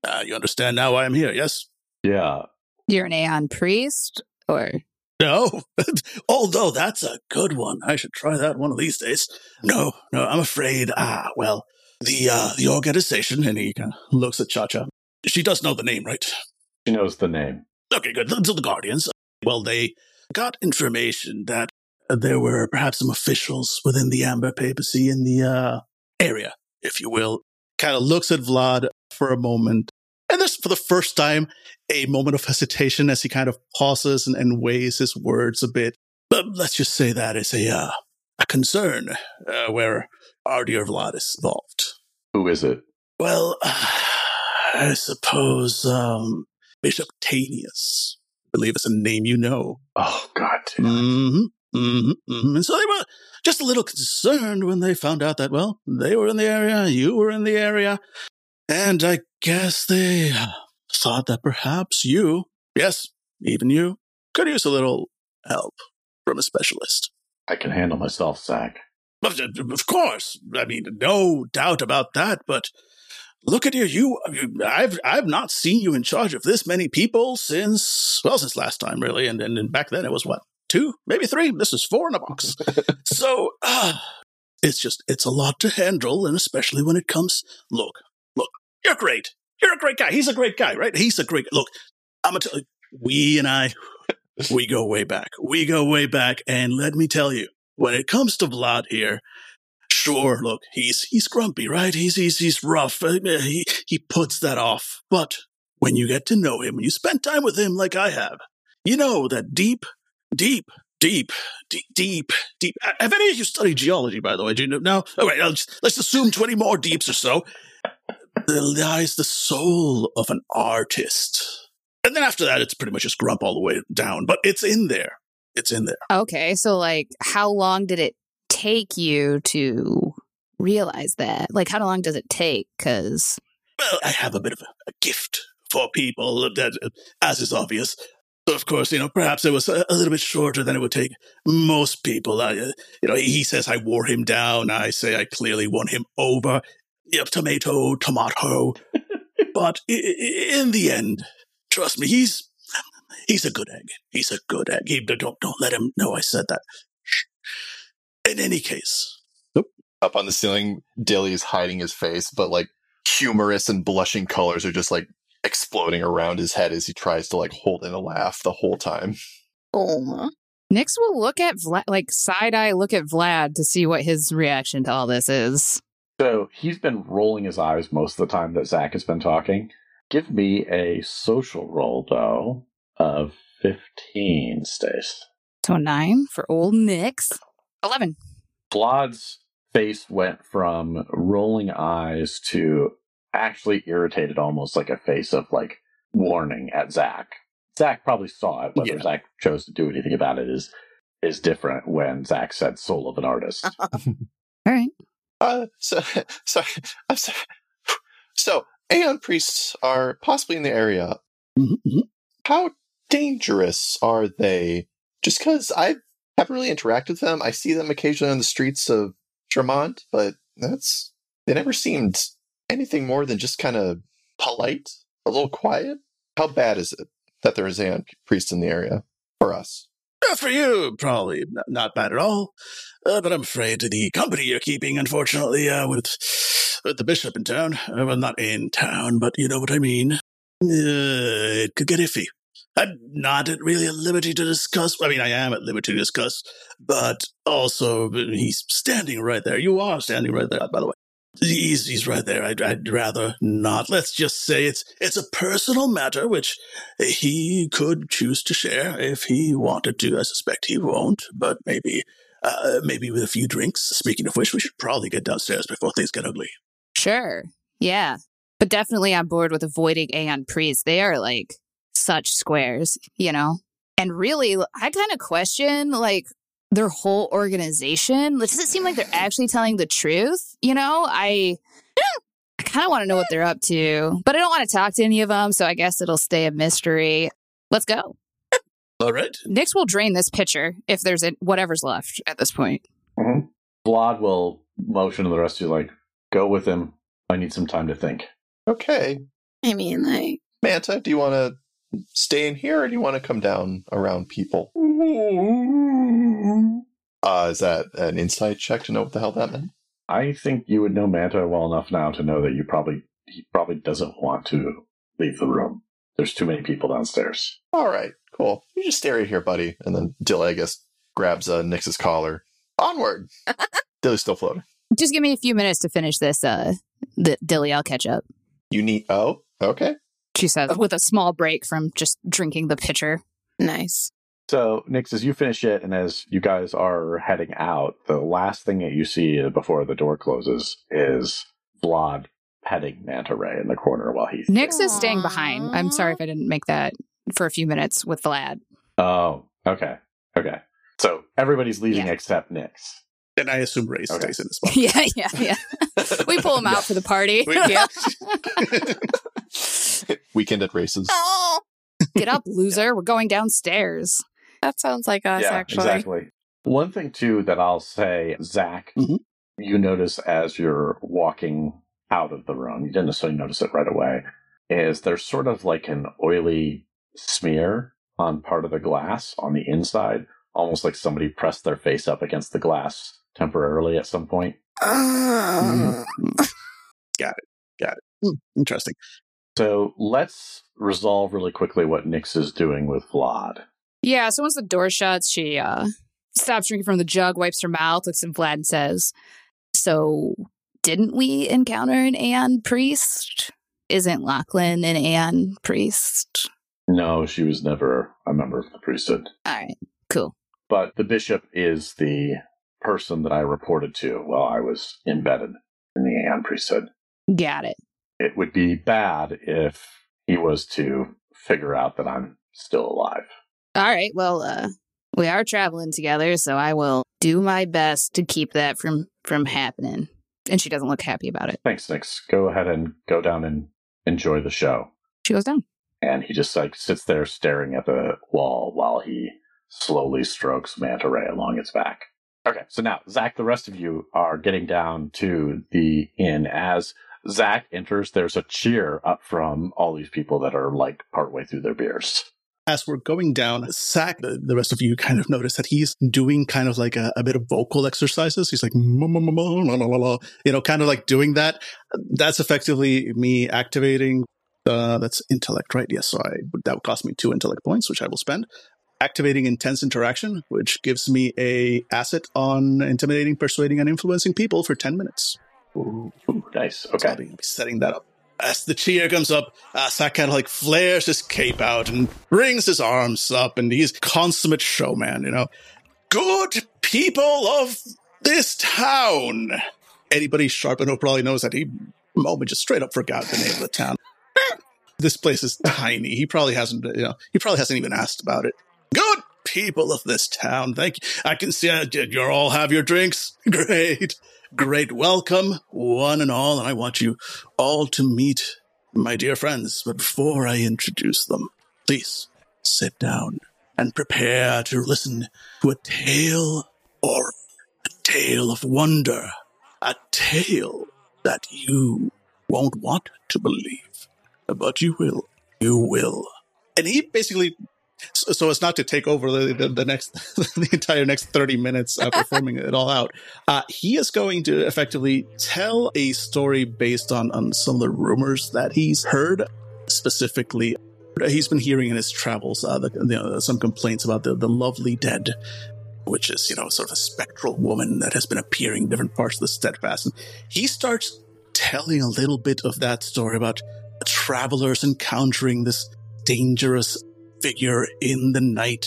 Uh, you understand now why I'm here, yes? Yeah. You're an Aeon priest? Or no, although that's a good one. I should try that one of these days. No, no, I'm afraid. Ah, well, the uh, the organization, and he kind of looks at Cha Cha. She does know the name, right? She knows the name. Okay, good. So the Guardians. Well, they got information that there were perhaps some officials within the Amber Papacy in the uh, area, if you will. Kind of looks at Vlad for a moment, and there's for the first time a moment of hesitation as he kind of pauses and, and weighs his words a bit. But let's just say that is a uh, a concern uh, where our dear Vlad is involved. Who is it? Well, uh, I suppose um, Bishop Tanius. I believe it's a name you know. Oh God. Mm-hmm, mm-hmm, mm-hmm. And so they were just a little concerned when they found out that well, they were in the area, you were in the area, and I guess they thought that perhaps you, yes, even you, could use a little help from a specialist. I can handle myself, Zach. Of course. I mean, no doubt about that, but look at you. You, I've, I've not seen you in charge of this many people since, well, since last time, really. And, and, and back then it was what, two, maybe three? This is four in a box. so, uh, it's just, it's a lot to handle. And especially when it comes, look, look, you're great. You're a great guy. He's a great guy, right? He's a great. Look, I'm tell you, we and I, we go way back. We go way back, and let me tell you, when it comes to Vlad here, sure, look, he's he's grumpy, right? He's he's he's rough. Uh, he he puts that off. But when you get to know him, when you spend time with him like I have, you know that deep, deep, deep, deep, deep, deep. Have any of you studied geology, by the way? Do you know? No. All right, just, let's assume twenty more deeps or so. There lies the soul of an artist, and then after that, it's pretty much just grump all the way down. But it's in there. It's in there. Okay, so like, how long did it take you to realize that? Like, how long does it take? Because well, I have a bit of a, a gift for people, that, as is obvious. Of course, you know, perhaps it was a, a, little bit shorter than it would take most people. I, uh, you know, he says I wore him down. I say I clearly won him over. Yep, tomato, tomato. but in the end, trust me, he's he's a good egg. He's a good egg. He, don't don't let him know I said that. In any case, up on the ceiling, Dilly's hiding his face, but like humorous and blushing colors are just like exploding around his head as he tries to like hold in a laugh the whole time. Oh. Nyx will look at Vlad, like side eye look at Vlad to see what his reaction to all this is. So he's been rolling his eyes most of the time that Zach has been talking. Give me a social roll, though, of 15, Stace. So nine for old Nyx. 11. Vlad's face went from rolling eyes to actually irritated, almost like a face of like warning at Zach. Zach probably saw it. Whether yeah. Zach chose to do anything about it is is different when Zach said "soul of an artist." All right. Uh, so, sorry, I'm sorry. So, Aeon priests are possibly in the area. Mm-hmm. How dangerous are they? Just because I haven't really interacted with them, I see them occasionally on the streets of Tremont, but that's they never seemed anything more than just kind of polite, a little quiet. How bad is it that there is a priest in the area for us? Uh, for you, probably not bad at all. Uh, but I'm afraid the company you're keeping, unfortunately, uh, with, with the bishop in town, uh, well, not in town, but you know what I mean, uh, it could get iffy. I'm not at really at liberty to discuss. I mean, I am at liberty to discuss, but also he's standing right there. You are standing right there, by the way. He's, he's right there. I'd, I'd rather not. Let's just say it's it's a personal matter which he could choose to share if he wanted to. I suspect he won't, but maybe uh, maybe with a few drinks. Speaking of which, we should probably get downstairs before things get ugly. Sure. Yeah. But definitely on board with avoiding Aeon Priest. They are like such squares, you know? And really, I kind of question like their whole organization. Does it seem like they're actually telling the truth? You know, I I kind of want to know what they're up to, but I don't want to talk to any of them, so I guess it'll stay a mystery. Let's go. All right. Nix will drain this pitcher if there's a, whatever's left at this point. Mm-hmm. Vlad will motion to the rest of you, like, go with him. I need some time to think. Okay. I mean, like. Manta, do you want to stay in here or do you want to come down around people? Uh, is that an insight check to know what the hell that meant? I think you would know Manta well enough now to know that you probably he probably doesn't want to leave the room. There's too many people downstairs. All right, cool. You just stay right here, buddy. And then Dill, I guess, grabs uh, Nyx's collar. Onward. Dilly's still floating. Just give me a few minutes to finish this. Uh, the Dilly, I'll catch up. You need. Oh, okay she says, with a small break from just drinking the pitcher. Nice. So, Nyx, as you finish it and as you guys are heading out, the last thing that you see before the door closes is Vlad petting Manta Ray in the corner while he. Nyx is staying behind. I'm sorry if I didn't make that for a few minutes with Vlad. Oh, okay. Okay. So everybody's leaving yeah. except Nyx. And I assume Ray okay. stays in the spot. Yeah, yeah, yeah. we pull him out yeah. for the party. We, yeah. Weekend at races. Oh. Get up, loser. We're going downstairs. That sounds like us, yeah, actually. Exactly. One thing, too, that I'll say, Zach, mm-hmm. you notice as you're walking out of the room, you didn't necessarily notice it right away, is there's sort of like an oily smear on part of the glass on the inside, almost like somebody pressed their face up against the glass temporarily at some point. Uh. Got it. Got it. Hmm, interesting. So let's resolve really quickly what Nyx is doing with Vlad. Yeah, so once the door shuts, she uh, stops drinking from the jug, wipes her mouth, looks at Vlad and says, So didn't we encounter an Aeon priest? Isn't Lachlan an Aeon priest? No, she was never a member of the priesthood. All right, cool. but the bishop is the person that I reported to while I was embedded in the Aeon priesthood. Got it. It would be bad if he was to figure out that I'm still alive. All right. Well, uh, we are traveling together, so I will do my best to keep that from from happening. And she doesn't look happy about it. Thanks, Nyx. Go ahead and go down and enjoy the show. She goes down. And he just like sits there staring at the wall while he slowly strokes Manta Ray along its back. Okay, so now, Zach, the rest of you are getting down to the inn. As Zach enters, there's a cheer up from all these people that are like partway through their beers. As we're going down, Zach, the, rest of you kind of notice that he's doing kind of like a, a bit of vocal exercises. He's like, you know, kind of like doing that. That's effectively me activating. Uh, that's intellect, right? Yes. So I, that would cost me two intellect points, which I will spend activating intense interaction, which gives me a asset on intimidating, persuading, and influencing people for 10 minutes. Ooh, ooh, nice. So I'll Okay. be setting that up. As the cheer comes up, uh, Zach kind of like flares his cape out and brings his arms up, and he's consummate showman, you know. Good people of this town. Anybody sharp enough probably knows that he moment just straight up forgot the name of the town. this place is tiny. He probably hasn't, you know, he probably hasn't even asked about it. Good people of this town. Thank you. I can see uh, did you all have your drinks. Great. Great welcome, one and all, and I want you all to meet my dear friends. But before I introduce them, please sit down and prepare to listen to a tale or a tale of wonder, a tale that you won't want to believe, but you will. You will. And he basically so, so as not to take over the, the, the next the entire next 30 minutes uh, performing it all out. Uh, he is going to effectively tell a story based on on some of the rumors that he's heard specifically he's been hearing in his travels uh, the, you know, some complaints about the, the lovely dead which is you know sort of a spectral woman that has been appearing in different parts of the steadfast. And he starts telling a little bit of that story about travelers encountering this dangerous figure in the night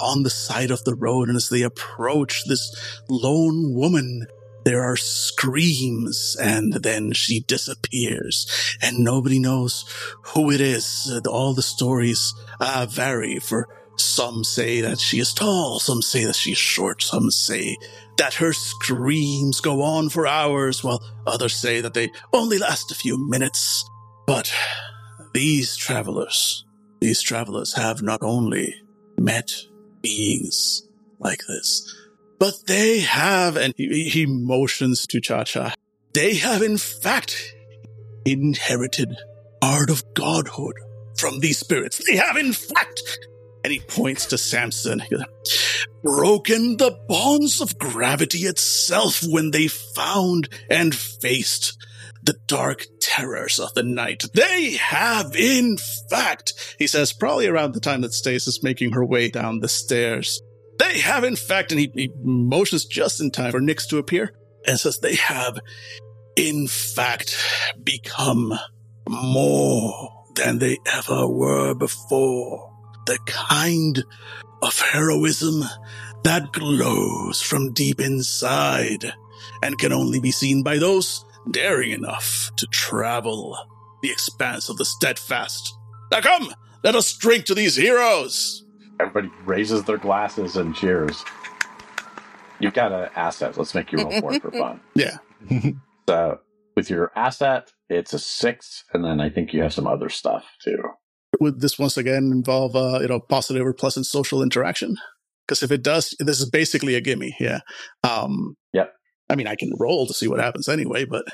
on the side of the road. And as they approach this lone woman, there are screams and then she disappears and nobody knows who it is. All the stories uh, vary for some say that she is tall, some say that she is short, some say that her screams go on for hours, while others say that they only last a few minutes. But these travelers, these travelers have not only met beings like this, but they have, and he, he motions to Cha Cha, they have in fact inherited art of godhood from these spirits. They have in fact, and he points to Samson, broken the bonds of gravity itself when they found and faced the dark terrors of the night. They have, in fact, he says, probably around the time that Stace is making her way down the stairs. They have, in fact, and he, he motions just in time for Nyx to appear and says, they have, in fact, become more than they ever were before. The kind of heroism that glows from deep inside and can only be seen by those daring enough to travel the expanse of the steadfast. Now come, let us drink to these heroes. Everybody raises their glasses and cheers. You've got an asset. Let's make you roll for it for fun. Yeah. So with your asset, it's a six, and then I think you have some other stuff too. Would this once again involve, uh, you know, positive or pleasant social interaction? Because if it does, this is basically a gimme. Yeah. Um, Yep. I mean, I can roll to see what happens anyway, but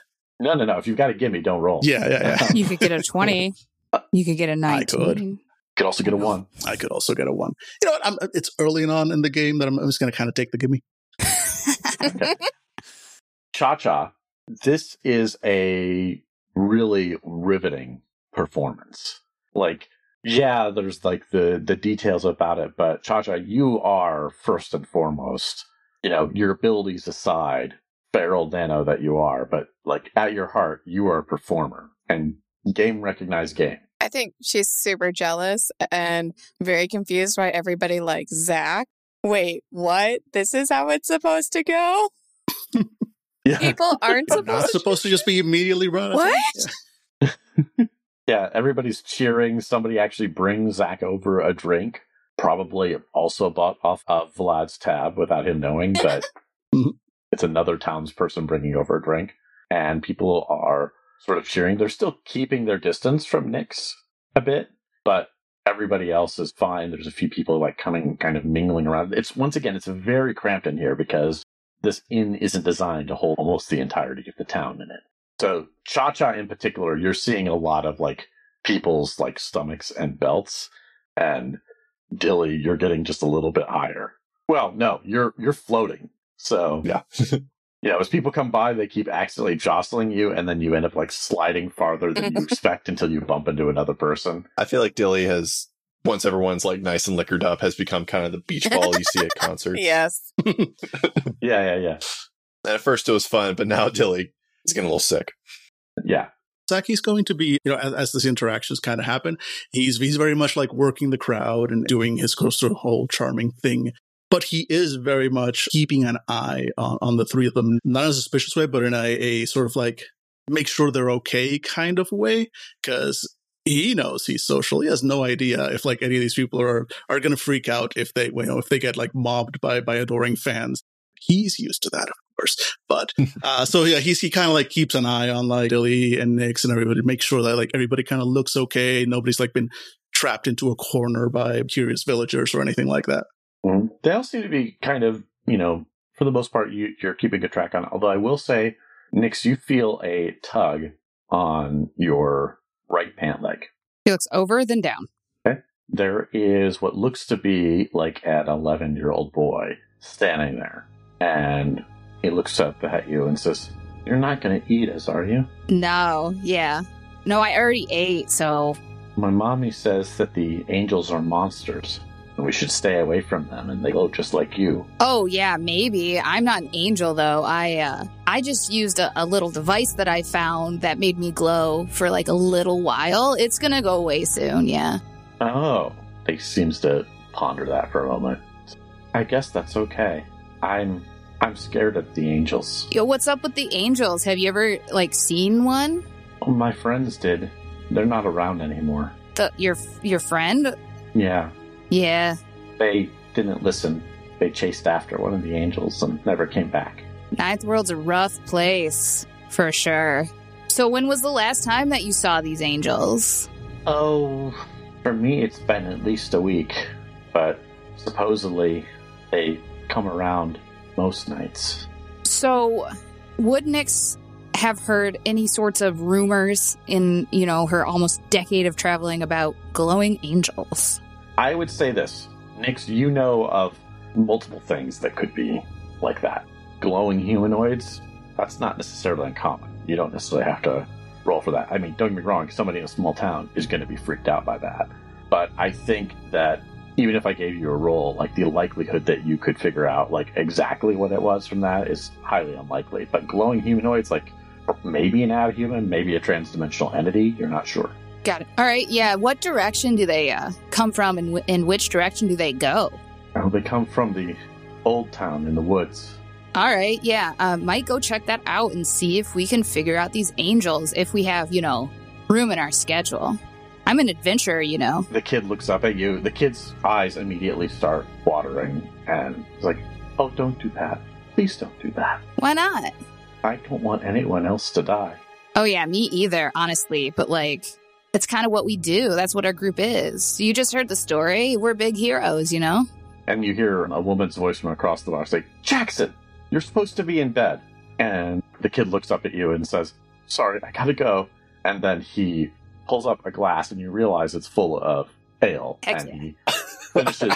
No, no, no. If you've got a gimme, don't roll. yeah, yeah, yeah. You could get a 20. You could get a 19. could. Could also get a one. I could also get a one. You know what? I'm, it's early on in the game that I'm, I'm just going to kind of take the gimme. Cha Cha, this is a really riveting performance. Like, yeah, there's like the the details about it, but Cha Cha, you are first and foremost, you know, your abilities aside, feral nano that you are, but like at your heart, you are a performer and game recognized game. I think she's super jealous and very confused why everybody likes Zach. Wait, what? This is how it's supposed to go? Yeah. People aren't Not supposed to. supposed to just be immediately run. What? Yeah, everybody's cheering. Somebody actually brings Zach over a drink, probably also bought off of Vlad's tab without him knowing, but Mhm. It's another townsperson bringing over a drink. And people are sort of cheering. They're still keeping their distance from Nyx a bit, but everybody else is fine. There's a few people like coming, kind of mingling around. It's once again, it's very cramped in here because this inn isn't designed to hold almost the entirety of the town in it. So Cha Cha in particular, you're seeing a lot of like people's like stomachs and belts, and Dilly, you're getting just a little bit higher. Well, no, you're you're floating. So Yeah. you know, as people come by, they keep accidentally jostling you, and then you end up like sliding farther than you expect until you bump into another person. I feel like Dilly has, once everyone's like nice and liquored up, has become kind of the beach ball you see at concerts. Yes. Yeah, yeah, yeah, And at first it was fun, but now Dilly is getting a little sick. yeah. Zaki's going to be, you know, as, as these interactions kind of happen, he's he's very much like working the crowd and doing his sort of whole charming thing. But he is very much keeping an eye on, on the three of them, not in a suspicious way, but in a, a sort of like make sure they're okay kind of way, because he knows he's social. He has no idea if like any of these people are are going to freak out if they, you know, if they get like mobbed by by adoring fans. He's used to that, of course. But uh, so yeah, he's he kind of like keeps an eye on like Dilly and Nyx and everybody, make sure that like everybody kind of looks okay. Nobody's like been trapped into a corner by curious villagers or anything like that. Mhm. They all seem to be kind of, you know, for the most part, you, you're keeping a track on. it. Although I will say, Nyx, you feel a tug on your right pant leg. He looks over, then down. There is what looks to be like an 11 year old boy standing there. And he looks up at you and says, You're not going to eat us, are you? No, yeah. No, I already ate, so My mommy says that the angels are monsters. And we should stay away from them, and they glow just like you. Oh yeah, maybe. I'm not an angel though. I uh I just used a, a little device that I found that made me glow for like a little while. It's gonna go away soon, yeah. Oh, he seems to ponder that for a moment. I guess that's okay. I'm I'm scared of the angels. Yo, what's up with the angels? Have you ever like seen one? Oh, my friends did. They're not around anymore. The your your friend? Yeah, Yeah. they didn't listen. They chased after one of the angels and never came back. Ninth World's a rough place, for sure. So when was the last time that you saw these angels? Oh, for me, it's been at least a week, but supposedly they come around most nights. So, would Nyx have heard any sorts of rumors in, you know, her almost decade of traveling about glowing angels? I would say this, Nyx, you know of multiple things that could be like that. Glowing humanoids, that's not necessarily uncommon. You don't necessarily have to roll for that. I mean, don't get me wrong, somebody in a small town is going to be freaked out by that. But I think that even if I gave you a roll, like the likelihood that you could figure out like exactly what it was from that is highly unlikely. But glowing humanoids, like maybe an abhuman, maybe a transdimensional entity, you're not sure. Got it. All right. Yeah. What direction do they uh, come from, and w- in which direction do they go? Oh, they come from the old town in the woods. All right. Yeah. Uh, might go check that out and see if we can figure out these angels if we have, you know, room in our schedule. I'm an adventurer, you know. The kid looks up at you. The kid's eyes immediately start watering and is like, Oh, don't do that. Please don't do that. Why not? I don't want anyone else to die. Oh, yeah, me either, honestly. But like, it's kind of what we do. That's what our group is. You just heard the story. We're big heroes, you know? And you hear a woman's voice from across the bar say, Jackson, you're supposed to be in bed. And the kid looks up at you and says, Sorry, I gotta go. And then he pulls up a glass and you realize it's full of ale. Heck and yeah. he finishes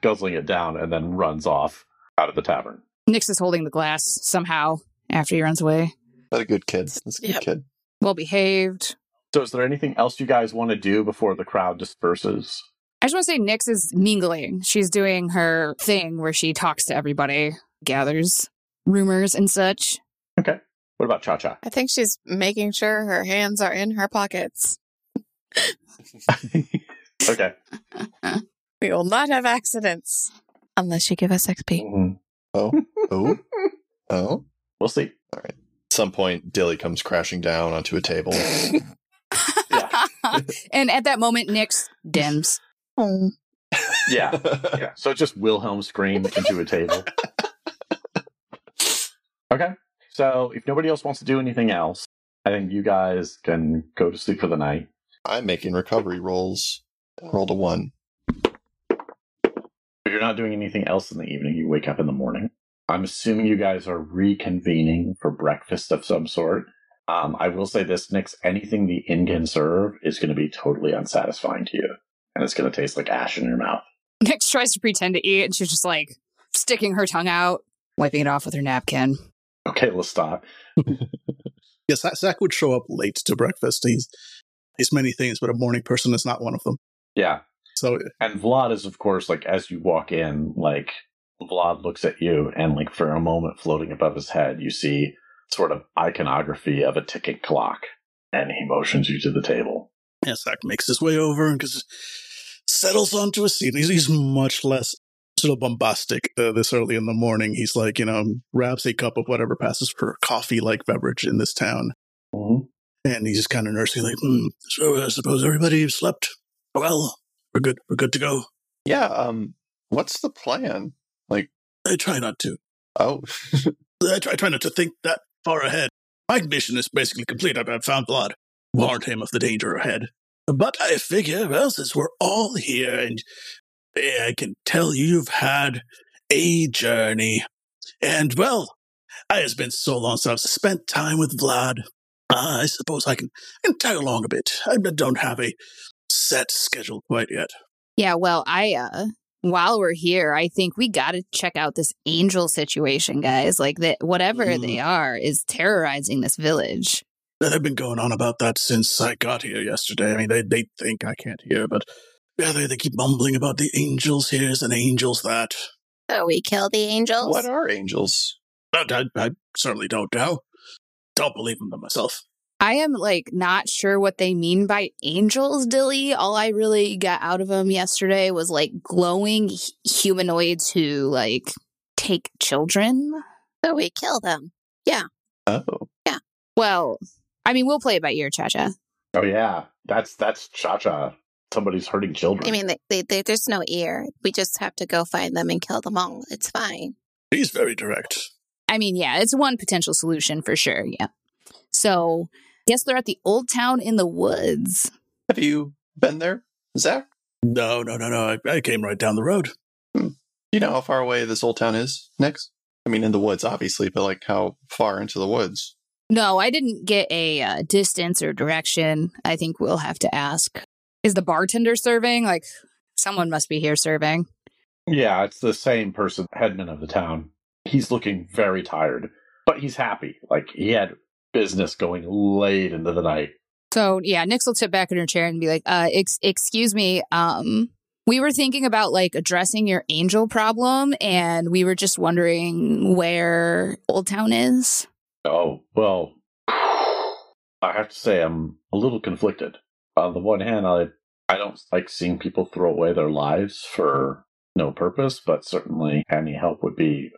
guzzling it down and then runs off out of the tavern. Nyx is holding the glass somehow after he runs away. That's a good kid. That's a good Yep. kid. Well behaved. So, is there anything else you guys want to do before the crowd disperses? I just want to say Nyx is mingling. She's doing her thing where she talks to everybody, gathers rumors and such. Okay. What about Cha Cha? I think she's making sure her hands are in her pockets. okay. We will not have accidents. Unless you give us XP. Mhm. Oh, oh, oh. We'll see. All right. At some point, Dilly comes crashing down onto a table. and at that moment, Nyx dims. Oh. Yeah. yeah. So it just Wilhelm scream into a table. Okay. So if nobody else wants to do anything else, I think you guys can go to sleep for the night. I'm making recovery rolls. Roll to one. If you're not doing anything else in the evening, you wake up in the morning. I'm assuming you guys are reconvening for breakfast of some sort. Um, I will say this, Nyx, anything the inn can serve is going to be totally unsatisfying to you. And it's going to taste like ash in your mouth. Nyx tries to pretend to eat, and she's just like sticking her tongue out, wiping it off with her napkin. Okay, let's stop. Yes, Zach- Zach would show up late to breakfast. He's he's many things, but a morning person is not one of them. Yeah. So And Vlad is, of course, like, as you walk in, like, Vlad looks at you, and, like, for a moment floating above his head, you see sort of iconography of a ticking clock. And he motions you to the table. yeah, Zach makes his way over and just settles onto a seat. He's, he's much less sort of bombastic uh, this early in the morning. He's like, you know, grabs a cup of whatever passes for coffee-like beverage in this town, Mm-hmm. and he's just kind of nursing, like, hmm, so I suppose everybody slept well. We're good. We're good to go. Yeah. Um. What's the plan? Like, I try not to. Oh, I try, I try not to think that far ahead. My mission is basically complete. I've, found Vlad, warned him of the danger ahead. But I figure, well, since we're all here, and eh, I can tell you've had a journey, and well, it has been so long since I've spent time with Vlad. I suppose I can, can tag along a bit. I don't have a set schedule quite yet. Yeah, well, I uh while we're here, I think we got to check out this angel situation, guys. Like that whatever Mm. they are is terrorizing this village. They've been going on about that since I got here yesterday. I mean, they, they think I can't hear, but yeah, they, they keep mumbling about the angels here's and angels that. So we kill the angels? what are angels? But I, I certainly don't know. Don't believe in them myself. I am like not sure what they mean by angels, Dilly. All I really got out of them yesterday was like glowing hu- humanoids who like take children. so we kill them. Yeah. Oh, Yeah. Well, I mean, we'll play it by ear, Cha Cha. Oh, yeah. That's, that's Cha Cha. Somebody's hurting children. I mean, they, they, they, there's no ear. We just have to go find them and kill them all. It's fine. He's very direct. I mean, yeah, it's one potential solution for sure. Yeah. So, guess they're at the old town in the woods. have you been there, Zach? No, no, no, no. I, I came right down the road. Do you know how far away this old town is? Next, I mean, in the woods, obviously, but like how far into the woods? No, I didn't get a uh, distance or direction. I think we'll have to ask. Is the bartender serving? Like, someone must be here serving. yeah, it's the same person, headman of the town. He's looking very tired, but he's happy. Like, he had business going late into the night. So, yeah, Nyx will sit back in her chair and be like, uh, ex- excuse me, um, we were thinking about like addressing your angel problem, and we were just wondering where Old Town is. Oh, well, I have to say I'm a little conflicted. On the one hand, I I don't like seeing people throw away their lives for no purpose, but certainly any help would be.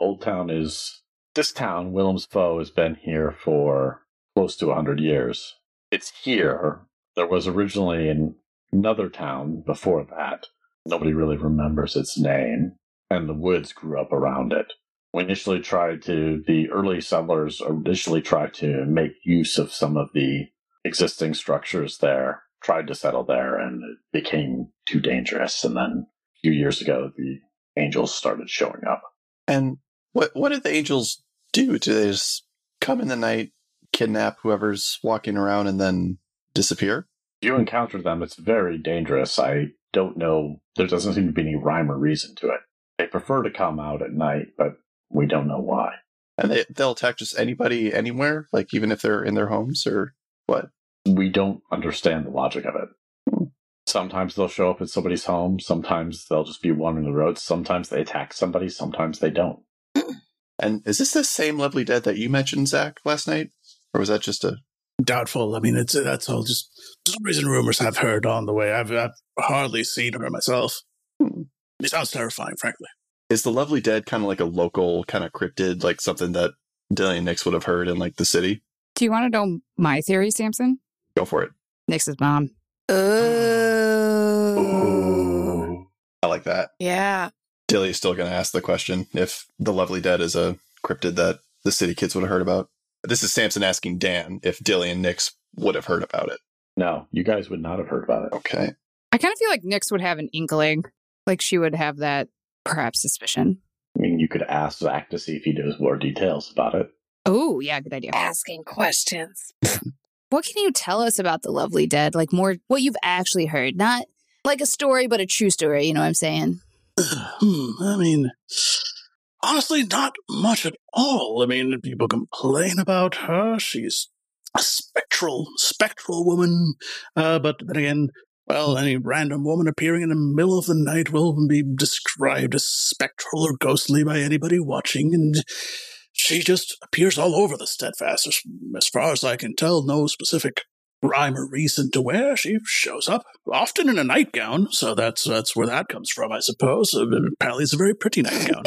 Old Town is this town. Willem's Foe has been here for close to a hundred years. It's here. There was originally an, another town before that. Nobody really remembers its name, and the woods grew up around it we initially tried to the early settlers initially tried to make use of some of the existing structures there tried to settle there and it became too dangerous and then a few years ago the angels started showing up And what what did the angels do? Do they just come in the night, kidnap whoever's walking around, and then disappear? if you encounter them it's very dangerous i don't know there doesn't seem to be any rhyme or reason to it they prefer to come out at night but we don't know why And they they'll attack just anybody anywhere, like even if they're in their homes or what? we don't understand the logic of it. Sometimes they'll show up at somebody's home. Sometimes they'll just be wandering the roads. Sometimes they attack somebody. Sometimes they don't. And is this the same lovely dead that you mentioned, Zach, last night, or was that just a? Doubtful. I mean, it's that's all just stories and rumors I've heard on the way. I've, I've hardly seen her myself. Hmm. It sounds terrifying, frankly. Is the Lovely Dead kind of like a local kind of cryptid, like something that Dilly and Nyx would have heard in like the city? Do you want to know my theory, Samson? Go for it. Nyx's mom. Ooh. I like that. Yeah. Dilly is still going to ask the question if the Lovely Dead is a cryptid that the city kids would have heard about. This is Samson asking Dan if Dilly and Nyx would have heard about it. No, you guys would not have heard about it. Okay. I kind of feel like Nyx would have an inkling. Like she would have that perhaps suspicion. I mean, you could ask Zach to see if he knows more details about it. Oh, yeah, good idea. Asking questions. What can you tell us about the lovely dead? Like more what you've actually heard, not like a story, but a true story. You know what I'm saying? Hmm, I mean, honestly, not much at all. I mean, people complain about her. She's a spectral, spectral woman. Uh, but then again, well, any random woman appearing in the middle of the night will be described as spectral or ghostly by anybody watching, and she just appears all over the steadfast. As, as far as I can tell, no specific rhyme or reason to where she shows up, often in a nightgown. So that's that's where that comes from, I suppose. Uh, apparently, it's a very pretty nightgown.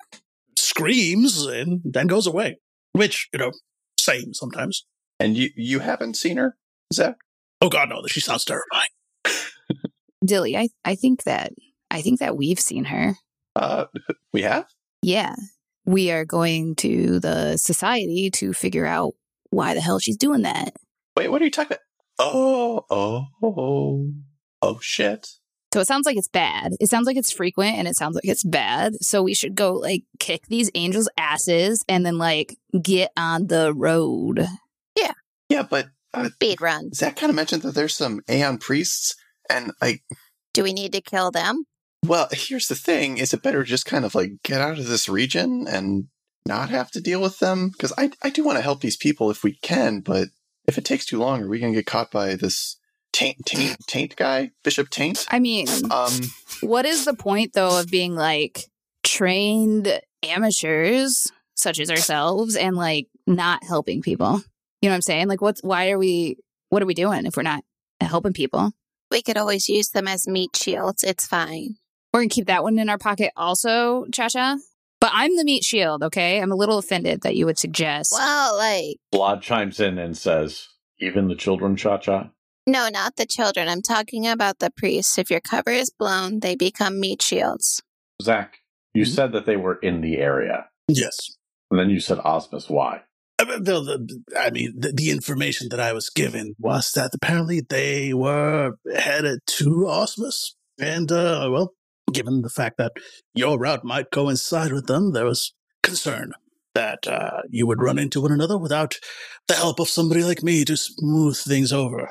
Screams and then goes away, which you know, same sometimes. And you you haven't seen her, Zach? Oh God, no! She sounds terrifying. Dilly, I I think that I think that we've seen her. Uh, we have. Yeah. We are going to the society to figure out why the hell she's doing that. Wait, what are you talking about? Oh, oh, oh, oh, shit. So it sounds like it's bad. It sounds like it's frequent and it sounds like it's bad. So we should go like kick these angels' asses and then like get on the road. Yeah, Yeah, but uh, Speed run. Zach kind of mentioned that there's some Aeon priests, and like, Do we need to kill them? well, here's the thing: is it better just kind of like get out of this region and not have to deal with them? Because I I do want to help these people if we can, but if it takes too long, are we gonna get caught by this taint taint taint guy, Bishop Taint? I mean, Um, what is the point though of being like trained amateurs such as ourselves and like not helping people? You know what I'm saying? Like what's why are we what are we doing if we're not helping people? We could always use them as meat shields. It's fine. We're gonna keep that one in our pocket also, Chacha. But I'm the meat shield, okay? I'm a little offended that you would suggest. Well, like, Vlad chimes in and says, Even the children, Cha Cha? no, not the children. I'm talking about the priests. If your cover is blown, they become meat shields. Zach, you Mhm. said that they were in the area. Yes. And then you said Osmus. Why? Uh, Well, the, I mean, the, the information that I was given was that apparently they were headed to Osmus. And, uh, well, given the fact that your route might coincide with them, there was concern that uh, you would run into one another without the help of somebody like me to smooth things over.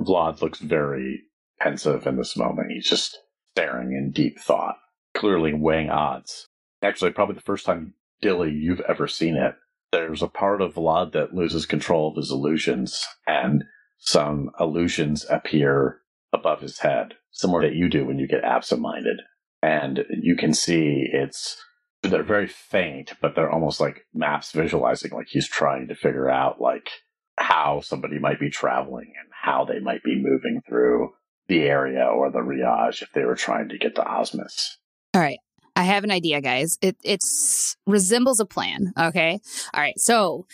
Vlad looks very pensive in this moment. He's just staring in deep thought, clearly weighing odds. Actually, probably the first time, Dilly, you've ever seen it. There's a part of Vlad that loses control of his illusions, and some illusions appear above his head, similar that you do when you get absent minded. And you can see it's, they're very faint, but they're almost like maps visualizing, like he's trying to figure out, like, how somebody might be traveling and how they might be moving through the area or the Riage if they were trying to get to Osmus. All right. I have an idea, guys. It it's resembles a plan. Okay. All right. So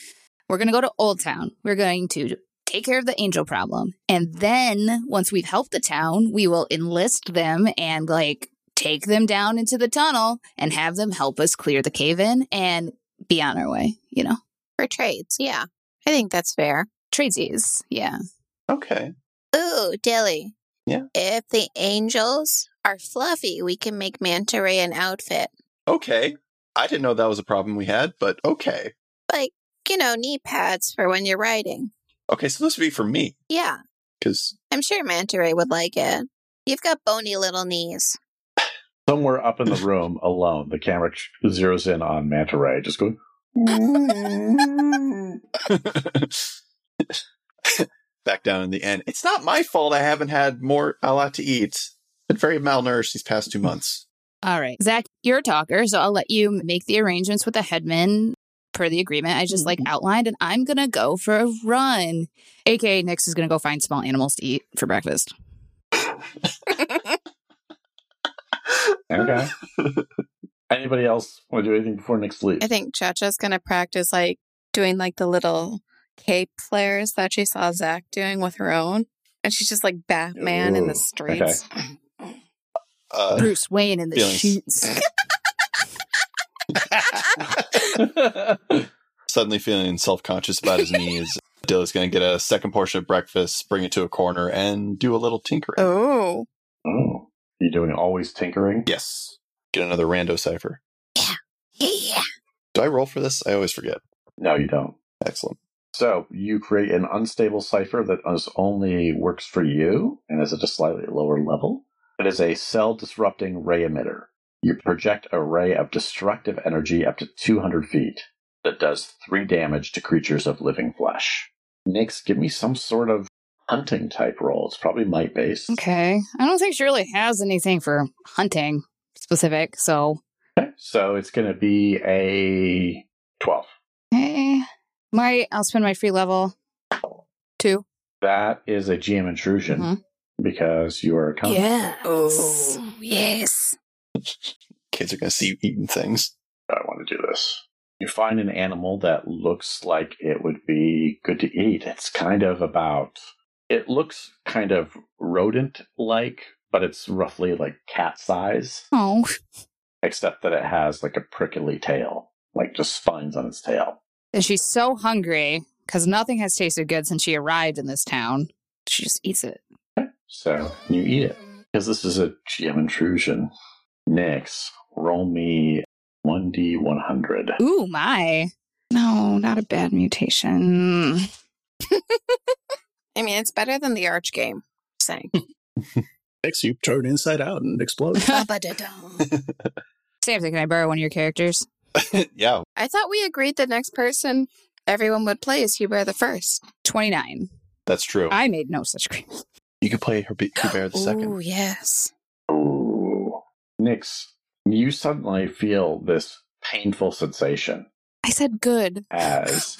we're gonna go to Old Town. We're going to take care of the angel problem. And then once we've helped the town, we will enlist them and like take them down into the tunnel and have them help us clear the cave in and be on our way, you know? For trades, yeah. I think that's fair. Tradesies. Yeah. okay. Ooh, Dilly. Yeah? If the angels are fluffy, we can make Manta Ray an outfit. Okay. I didn't know that was a problem we had, but okay. Like, you know, knee pads for when you're riding. Okay, so this would be for me Yeah, because I'm sure Manta Ray would like it. You've got bony little knees. Somewhere up in the room, alone, the camera zeroes in on Manta Ray, just going, mm. back down in the end. It's not my fault I haven't had more a lot to eat. Been very malnourished these past two months. All right. Zach, you're a talker, so I'll let you make the arrangements with the headman per the agreement I just like outlined, and I'm gonna go for a run. AKA Nyx is gonna go find small animals to eat for breakfast. okay. Anybody else want to do anything before Nick sleeps? I think Chacha's gonna practice like doing like the little cape flares that she saw Zach doing with her own. And she's just like Batman in the Ooh, streets. Uh, Bruce Wayne in the feelings. sheets. suddenly feeling self conscious about his knees. Dilly's going to get a second portion of breakfast, bring it to a corner, and do a little tinkering. Oh. oh, you doing always tinkering? Yes. Get another rando cypher. Yeah. Do I roll for this? I always forget. No, you don't. Excellent. So you create an unstable cipher that is only works for you and is at a slightly lower level. It is a cell disrupting ray emitter. You project a ray of destructive energy up to 200 feet that does three damage to creatures of living flesh. Nyx, give me some sort of hunting type roll. It's probably might based. Okay. I don't think she really has anything for hunting specific. So, Okay, So it's going to be a 12. okay. My, I'll spend my free level. Two. That is a GM intrusion Mhm. because you are a con- Yeah. Oh, yes. Kids are going to see you eating things. I want to do this. You find an animal that looks like it would be good to eat. It's kind of about, it looks kind of rodent like, but it's roughly like cat size, Oh, except that it has like a prickly tail, like just spines on its tail. and she's so hungry because nothing has tasted good since she arrived in this town. She just eats it. So you eat it. Because this is a GM intrusion. Nyx, roll me 1d100. Ooh, my. No, not a bad mutation. I mean, it's better than the Arch game. Just saying. Makes you turn inside out and explode. Samson, can I borrow one of your characters? yeah. I thought we agreed the next person everyone would play is Hubert the First. 29. That's true. I made no such agreement. you could play her Bear the second. Oh, yes. Nyx, you suddenly feel this painful sensation I said good. as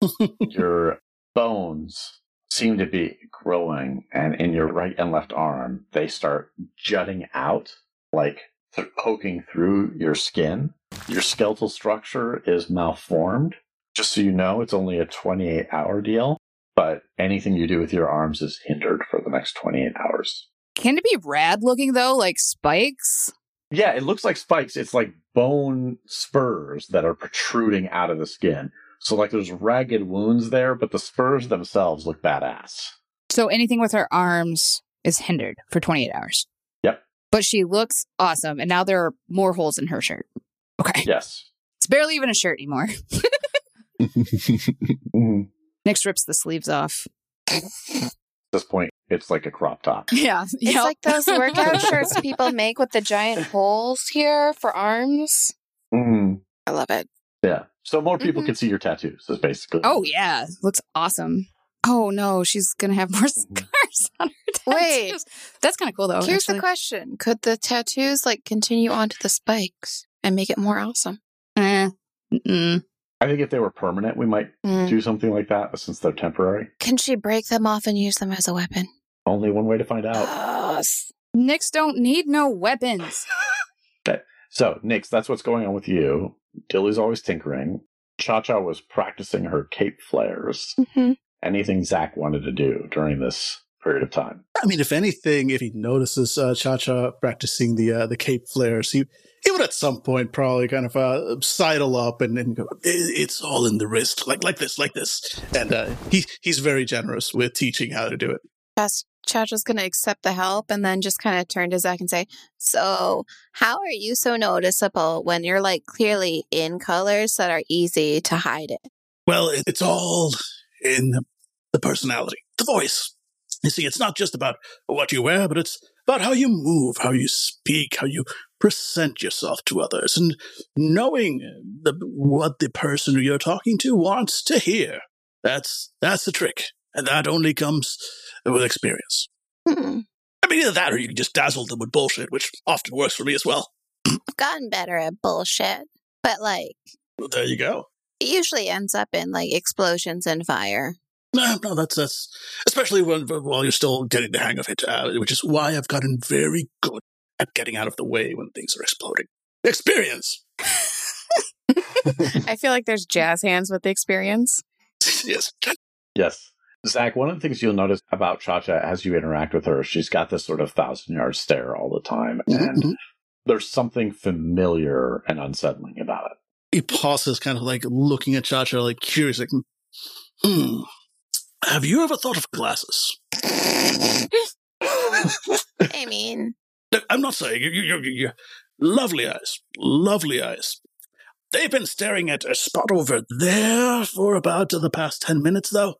your bones seem to be growing, and in your right and left arm, they start jutting out, like th- poking through your skin. Your skeletal structure is malformed. Just so you know, it's only a 28 hour deal, but anything you do with your arms is hindered for the next 28 hours. Can it be rad looking though, like spikes? Yeah, it looks like spikes. It's like bone spurs that are protruding out of the skin. So like there's ragged wounds there, but the spurs themselves look badass. So anything with her arms is hindered for 28 hours. Yep. But she looks awesome. And now there are more holes in her shirt. Okay. Yes. It's barely even a shirt anymore. Nick strips the sleeves off. At this point, it's like a crop top. Yeah. It's like those workout shirts people make with the giant holes here for arms. Mhm. I love it. Yeah. So more people Mhm. can see your tattoos, is basically. Oh, yeah. Looks awesome. Oh, no. She's going to have more scars on her tattoos. Wait. That's kind of cool, though. Here's actually. the question Could the tattoos like continue onto the spikes and make it more awesome? Eh. Mm-mm. I think if they were permanent, we might Mm. do something like that. But since they're temporary, Can she break them off and use them as a weapon? only one way to find out. Yes. Nyx don't need no weapons. So, Nyx, that's what's going on with you. Dilly's always tinkering. Cha Cha was practicing her cape flares. Mhm. Anything Zach wanted to do during this period of time. I mean, if anything, if he notices uh, Cha Cha practicing the uh, the cape flares, he he would at some point probably kind of uh, sidle up and, and go, "It's all in the wrist, like like this, like this." And uh, he he's very generous with teaching how to do it. Yes. Chacha's going to accept the help and then just kind of turn to Zach and say, So, how are you so noticeable when you're like clearly in colors that are easy to hide it? Well, it, it's all in the personality, the voice. You see, it's not just about what you wear, but it's about how you move, how you speak, how you present yourself to others, and knowing the, what the person you're talking to wants to hear. That's that's the trick, and that only comes with experience. Hmm. I mean, either that or you can just dazzle them with bullshit, which often works for me as well. I've gotten better at bullshit, but like, Well, there you go. it usually ends up in like explosions and fire. No, no, that's that's especially when while you're still getting the hang of it, uh, which is why I've gotten very good at getting out of the way when things are exploding. Experience. I feel like there's jazz hands with the experience. yes. Yes. Zach, one of the things you'll notice about Chacha as you interact with her, she's got this sort of thousand yard stare all the time. And Mhm. there's something familiar and unsettling about it. He pauses, kind of like looking at Chacha, like curious, like, hmm. Have you ever thought of glasses? I mean, Look, I'm not saying you, you, you, you, lovely eyes, lovely eyes. They've been staring at a spot over there for about the past 10 minutes, though.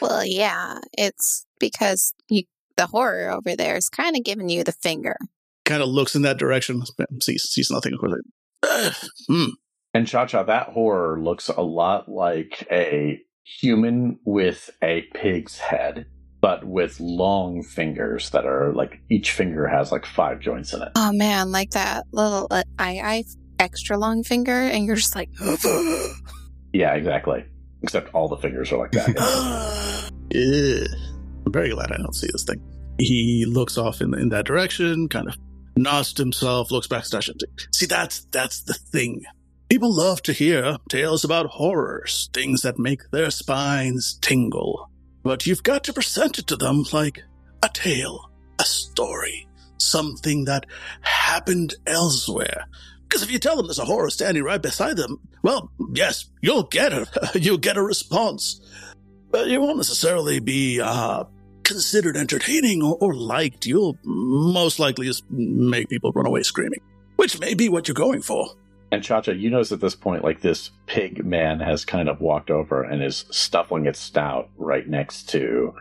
well, yeah, it's because you, the horror over there is kind of giving you the finger. Kind of looks in that direction, sees, sees nothing. Of course, "Uh, hmm. And Cha Cha, that horror looks a lot like a human with a pig's head, but with long fingers that are like each finger has like five joints in it. Oh man, like that little uh, I I extra long finger, and you're just like, Yeah, exactly. Except all the fingers are like that. Ugh. I'm very glad I don't see this thing. He looks off in, in that direction, kind of nods to himself, looks back at Stasha. See, that's that's the thing. People love to hear tales about horrors, things that make their spines tingle. But you've got to present it to them like a tale, a story, something that happened elsewhere. Because if you tell them there's a horror standing right beside them, well, yes, you'll get a you'll get a response but it won't necessarily be uh, considered entertaining or, or liked. You'll most likely just make people run away screaming, which may be what you're going for. And Chacha, Cha, you notice at this point, like this pig man has kind of walked over and is stuffing its snout right next to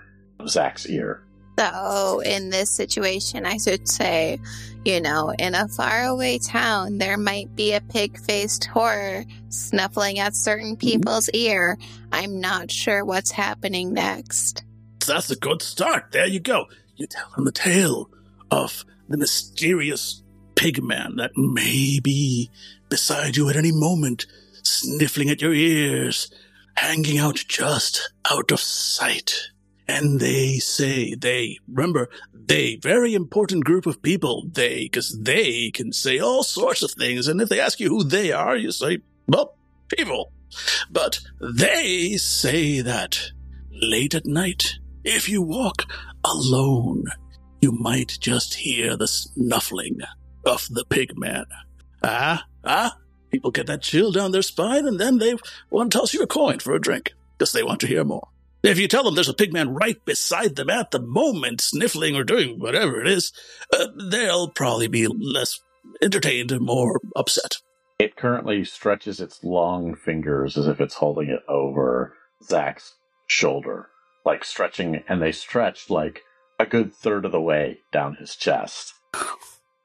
Zach's ear. So, in this situation, I should say, you know, in a faraway town, there might be a pig faced horror snuffling at certain mm-hmm. people's ear. I'm not sure what's happening next. That's a good start. There you go. You tell them the tale of the mysterious pig man that may be beside you at any moment, sniffling at your ears, hanging out just out of sight. And they say, they, remember, they, very important group of people, they, because they can say all sorts of things. And if they ask you who they are, you say, well, people. But they say that late at night, if you walk alone, you might just hear the snuffling of the pig man. Ah, ah, people get that chill down their spine and then they want to toss you a coin for a drink because they want to hear more. If you tell them there's a pig man right beside them at the moment, sniffling or doing whatever it is, uh, they'll probably be less entertained and more upset. It currently stretches its long fingers as if it's holding it over Zach's shoulder, like stretching, and they stretch like a good third of the way down his chest.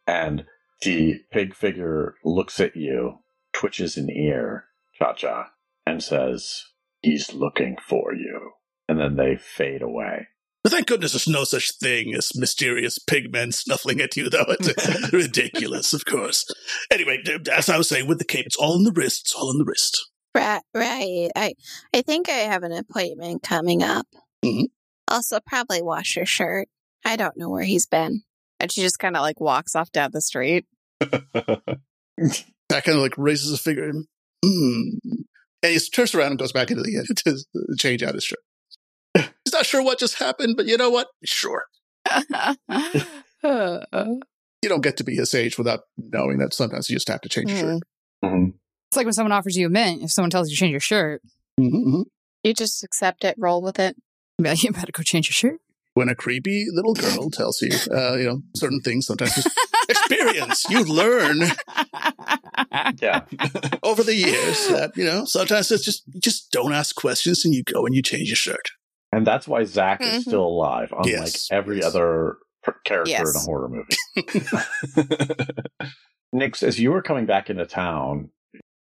And the pig figure looks at you, twitches an ear, Cha Cha, and says, He's looking for you. And then they fade away. But thank goodness there's no such thing as mysterious pigmen snuffling at you, though. It's ridiculous, of course. Anyway, as I was saying, with the cape, it's all in the wrist. It's all in the wrist. Right, right. I, I think I have an appointment coming up. Mhm. Also, probably wash your shirt. I don't know where he's been. And she just kind of like walks off down the street. That kind of like raises his finger. Hmm. And he turns around and goes back into the inn to change out his shirt. He's not sure what just happened, but you know what? Sure. You don't get to be his age without knowing that sometimes you just have to change your shirt. Mhm. It's like when someone offers you a mint. If someone tells you to change your shirt, Mhm. You just accept it, roll with it. you'd be like, you better go change your shirt. When a creepy little girl tells you, uh, you know, certain things, sometimes just experience. You learn Yeah. over the years that you know sometimes it's just you just don't ask questions and you go and you change your shirt. And that's why Zach is Mhm. still alive, unlike Yes, every yes. other per- character in a horror movie. Nyx, as you were coming back into town,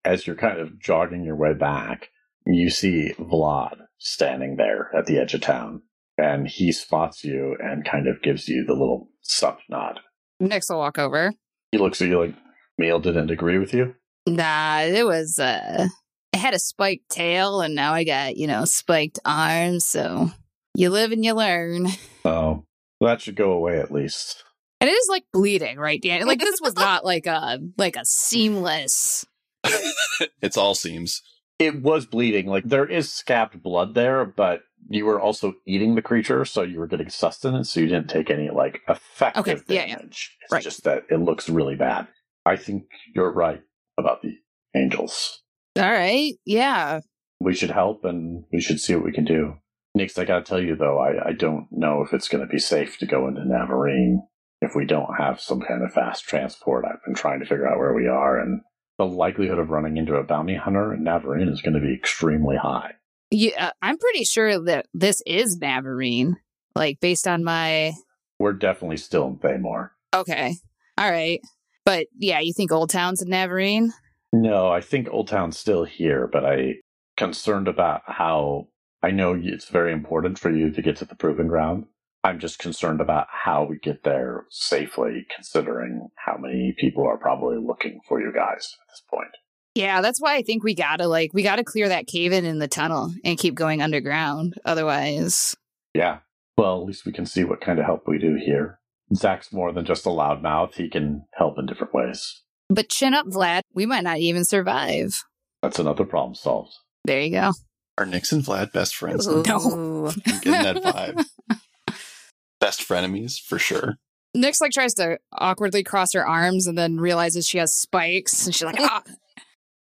as you're kind of jogging your way back, you see Vlad standing there at the edge of town. And he spots you and kind of gives you the little sup nod. Next, I'll walk over. He looks at you like, Meal didn't agree with you? Nah, it was, uh, it had a spiked tail and now I got, you know, spiked arms. So you live and you learn. Oh, that should go away at least. And it is like bleeding, right, Dan? Like this was not like a like a seamless. it's all seams. It was bleeding. Like there is scabbed blood there, but you were also eating the creature, so you were getting sustenance, so you didn't take any like effective Okay, yeah, yeah. damage. It's Right. just that it looks really bad. I think you're right about the angels. All right, yeah. We should help and we should see what we can do. Next, I gotta tell you though, I, I don't know if it's gonna be safe to go into Navarene if we don't have some kind of fast transport. I've been trying to figure out where we are, and the likelihood of running into a bounty hunter in Navarene is gonna be extremely high. Yeah, uh, I'm pretty sure that this is Navarene. Like based on my We're definitely still in Thaemor. okay, all right, but yeah, you think Old Town's in Navarene? No, I think Old Town's still here, but I concerned about how I know it's very important for you to get to the proving ground. I'm just concerned about how we get there safely, considering how many people are probably looking for you guys at this point. Yeah, that's why I think we gotta like we gotta clear that cave in in the tunnel and keep going underground. Otherwise, Yeah. Well, at least we can see what kind of help we do here. Zach's more than just a loudmouth. He can help in different ways. but chin up, Vlad. We might not even survive. That's another problem solved. There you go. Are Nyx and Vlad best friends? Ooh. No. I'm getting that vibe. best frenemies for sure. Nyx like tries to awkwardly cross her arms and then realizes she has spikes and she's like, ah.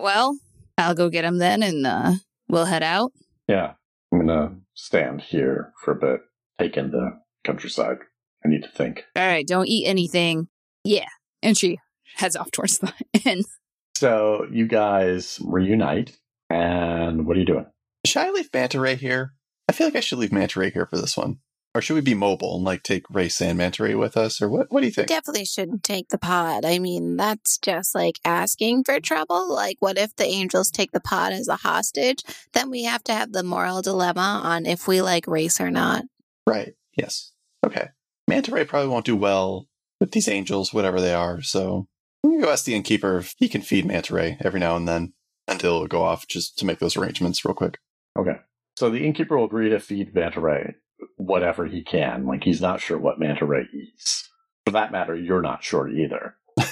Well, I'll go get him then and uh, we'll head out. Yeah. I'm going to stand here for a bit, take in the countryside. I need to think. All right, don't eat anything. Yeah. And she heads off towards the inn. So you guys reunite, and what are you doing? Should I leave Manta Ray here? I feel like I should leave Manta Ray here for this one. Or should we be mobile and like take Ray and Manta Ray with us? Or what? What do you think? Definitely shouldn't take the pod. I mean, that's just like asking for trouble. Like, what if the angels take the pod as a hostage? Then we have to have the moral dilemma on if we like race or not. Right. Yes. Okay. Manta Ray probably won't do well with these angels, whatever they are. So I'm gonna go ask the innkeeper if he can feed Manta Ray every now and then until it'll go off just to make those arrangements real quick. Okay. So the innkeeper will agree to feed Manta Ray whatever he can. Like he's not sure what Manta Ray eats. For that matter, you're not sure either.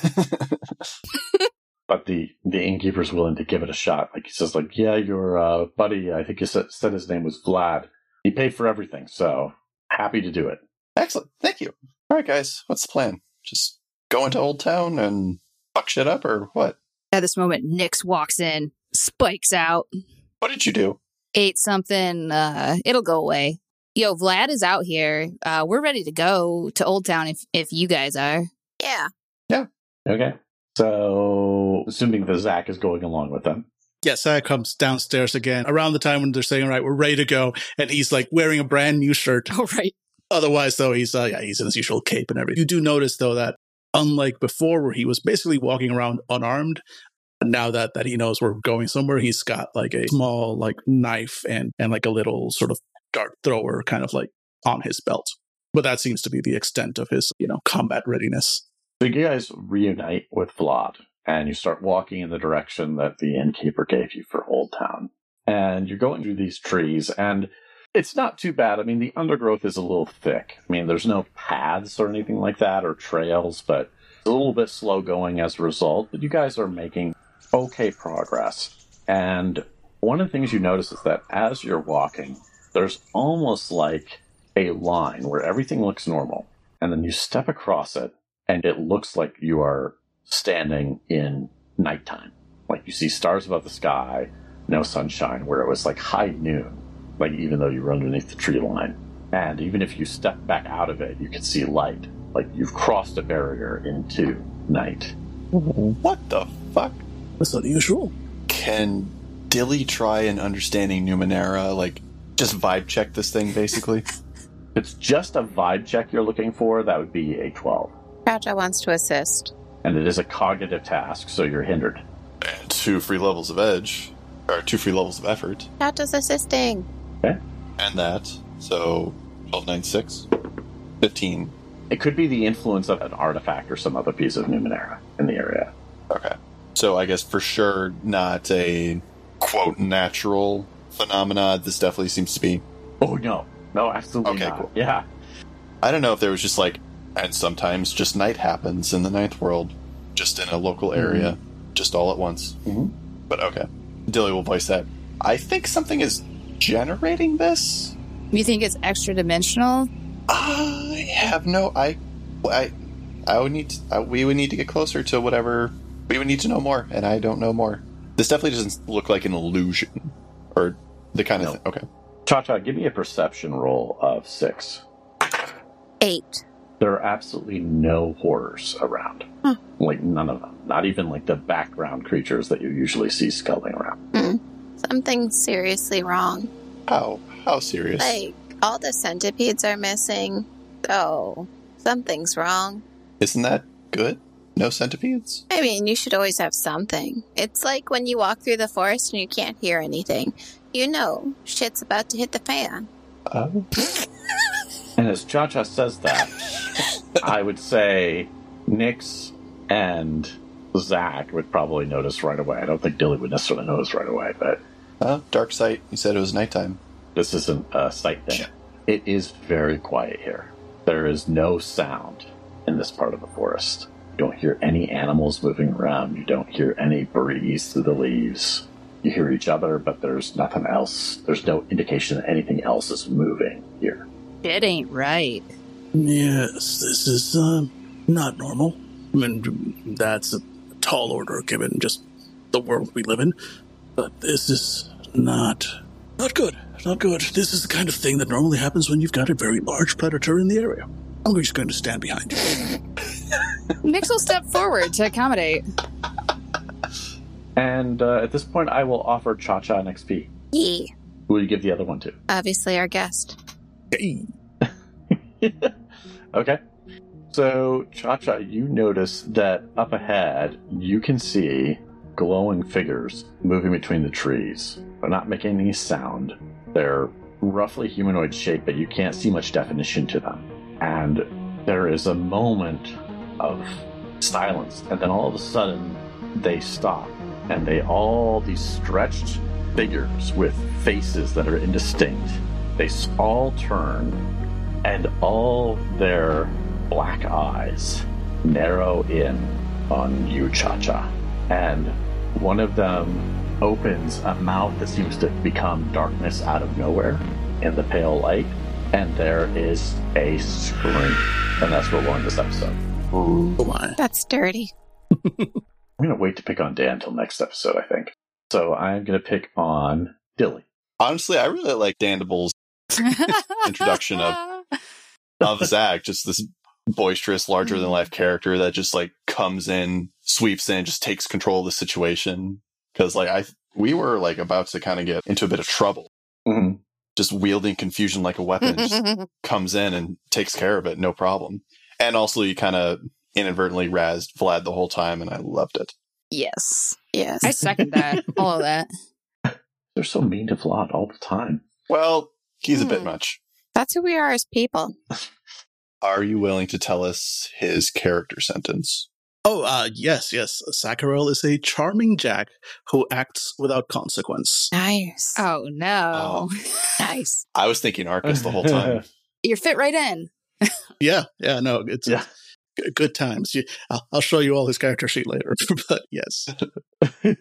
But the the innkeeper's willing to give it a shot. Like he says, like, yeah, your uh, buddy, I think he said, said his name was Vlad. He paid for everything, so happy to do it. Excellent. Thank you. All right, guys. What's the plan? Just go into Old Town and fuck shit up, or what? At this moment, Nyx walks in, spikes out, What did you do? ate something. Uh, it'll go away. Yo, Vlad is out here. Uh, we're ready to go to Old Town if if you guys are. Yeah. Yeah. Okay. So assuming that Zach is going along with them. Yeah, Sarah comes downstairs again around the time when they're saying, "All right, we're ready to go," and he's like wearing a brand new shirt. Oh right. Otherwise, though, he's uh, yeah, he's in his usual cape and everything. You do notice though that unlike before, where he was basically walking around unarmed, now that that he knows we're going somewhere, he's got like a small like knife and and like a little sort of dart thrower kind of like on his belt. But that seems to be the extent of his you know combat readiness. So you guys reunite with Vlad, and you start walking in the direction that the innkeeper gave you for Old Town. And you're going through these trees, and it's not too bad. I mean, the undergrowth is a little thick. I mean, there's no paths or anything like that, or trails, but a little bit slow going as a result. But you guys are making okay progress. And one of the things you notice is that as you're walking, there's almost like a line where everything looks normal. And then you step across it, and it looks like you are standing in nighttime. Like you see stars above the sky, no sunshine, where it was like high noon, like even though you were underneath the tree line. And even if you step back out of it, you can see light. Like you've crossed a barrier into night. What the fuck? That's unusual. Can Dilly try an understanding Numenera? Like, just vibe check this thing, basically? If it's just a vibe check you're looking for, that would be a 12. Kracha wants to assist. And it is a cognitive task, so you're hindered. and two free levels of edge, or two free levels of effort, Kracha's assisting. Okay. and that. So, 12, 9, 6, 15. It could be the influence of an artifact or some other piece of Numenera in the area. Okay. So, I guess for sure not a quote natural phenomena. This definitely seems to be. Oh, no. No, absolutely Okay, not. cool. Yeah. I don't know if there was just like And sometimes just night happens in the ninth world, just in a local area, just all at once. Mhm. But okay. Dilly will voice that. I think something is generating this. You think it's extra dimensional? I have no. I. I. I would need. To, I, we would need to get closer to whatever. We would need to know more, and I don't know more. This definitely doesn't look like an illusion, or the kind of No. thing. Okay. Cha Cha, give me a perception roll of six. Eight. There are absolutely no horrors around. Huh. Like none of them. Not even like the background creatures that you usually see sculling around. Hmm. Something's seriously wrong. How? How serious? Like, all the centipedes are missing. Oh, something's wrong. Isn't that good? No centipedes? I mean, you should always have something. It's like when you walk through the forest and you can't hear anything. You know, shit's about to hit the fan. Oh. And as Cha Cha says that, I would say Nyx and Zach would probably notice right away. I don't think Dilly would necessarily notice right away, but Oh, dark sight. You said it was nighttime. this isn't a sight thing. Sure. It is very quiet here. There is no sound in this part of the forest. You don't hear any animals moving around. You don't hear any breeze through the leaves. You hear each other, but there's nothing else. There's no indication that anything else is moving here. It ain't right. Yes, this is um, not normal. I mean, that's a tall order given just the world we live in. But this is not not good. Not good. This is the kind of thing that normally happens when you've got a very large predator in the area. I'm just going to stand behind you. Nyx will step forward to accommodate. And uh, at this point, I will offer Cha Cha an XP. Yee. Who will you give the other one to? Obviously, our guest. Hey, Okay. So, Cha Cha, you notice that up ahead, you can see glowing figures moving between the trees. They're not making any sound. They're roughly humanoid shape, but you can't see much definition to them. And there is a moment of silence, and then all of a sudden, they stop. And they all, these stretched figures with faces that are indistinct, they all turn and all their black eyes narrow in on you, Cha Cha. And one of them opens a mouth that seems to become darkness out of nowhere in the pale light, and there is a scream. And that's where we'll end this episode. oh my. That's dirty. I'm going to wait to pick on Dan until next episode, I think. So I'm going to pick on Dilly. Honestly, I really like Dandible's Introduction of- of Zach, just this boisterous, larger than life character that just like comes in, sweeps in, just takes control of the situation. Cause like I, we were like about to kind of get into a bit of trouble. Mhm. Just wielding confusion like a weapon, just comes in and takes care of it, no problem. And also, you kind of inadvertently razzed Vlad the whole time, and I loved it. yes. yes. I second that. All of that. They're so mean to Vlad all the time. Well, he's a bit Hmm. much. That's who we are as people. Are you willing to tell us his character sentence? Oh, uh, yes, yes. Sakharel is a charming Jack who acts without consequence. Nice. Oh no. Nice. I was thinking Arcus the whole time. You're fit right in. Yeah, yeah, no, it's Yeah. G- good times. I'll, I'll show you all his character sheet later, but yes,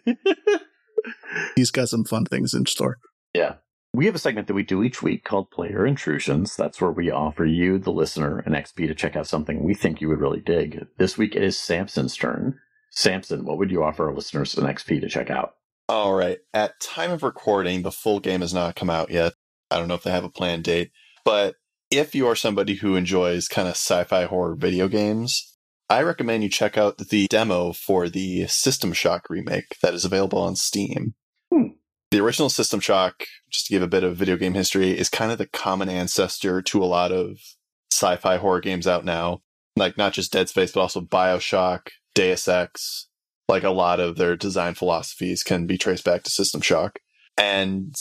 he's got some fun things in store. Yeah. We have a segment that we do each week called Player Intrusions. That's where we offer you, the listener, an XP to check out something we think you would really dig. This week it is Samson's turn. Samson, what would you offer our listeners an XP to check out? All right. At time of recording, the full game has not come out yet. I don't know if they have a planned date, but if you are somebody who enjoys kind of sci-fi horror video games, I recommend you check out the demo for the System Shock remake that is available on Steam. Hmm. The original System Shock, just to give a bit of video game history, is kind of the common ancestor to a lot of sci-fi horror games out now. Like not just Dead Space, but also BioShock, Deus Ex, like a lot of their design philosophies can be traced back to System Shock. And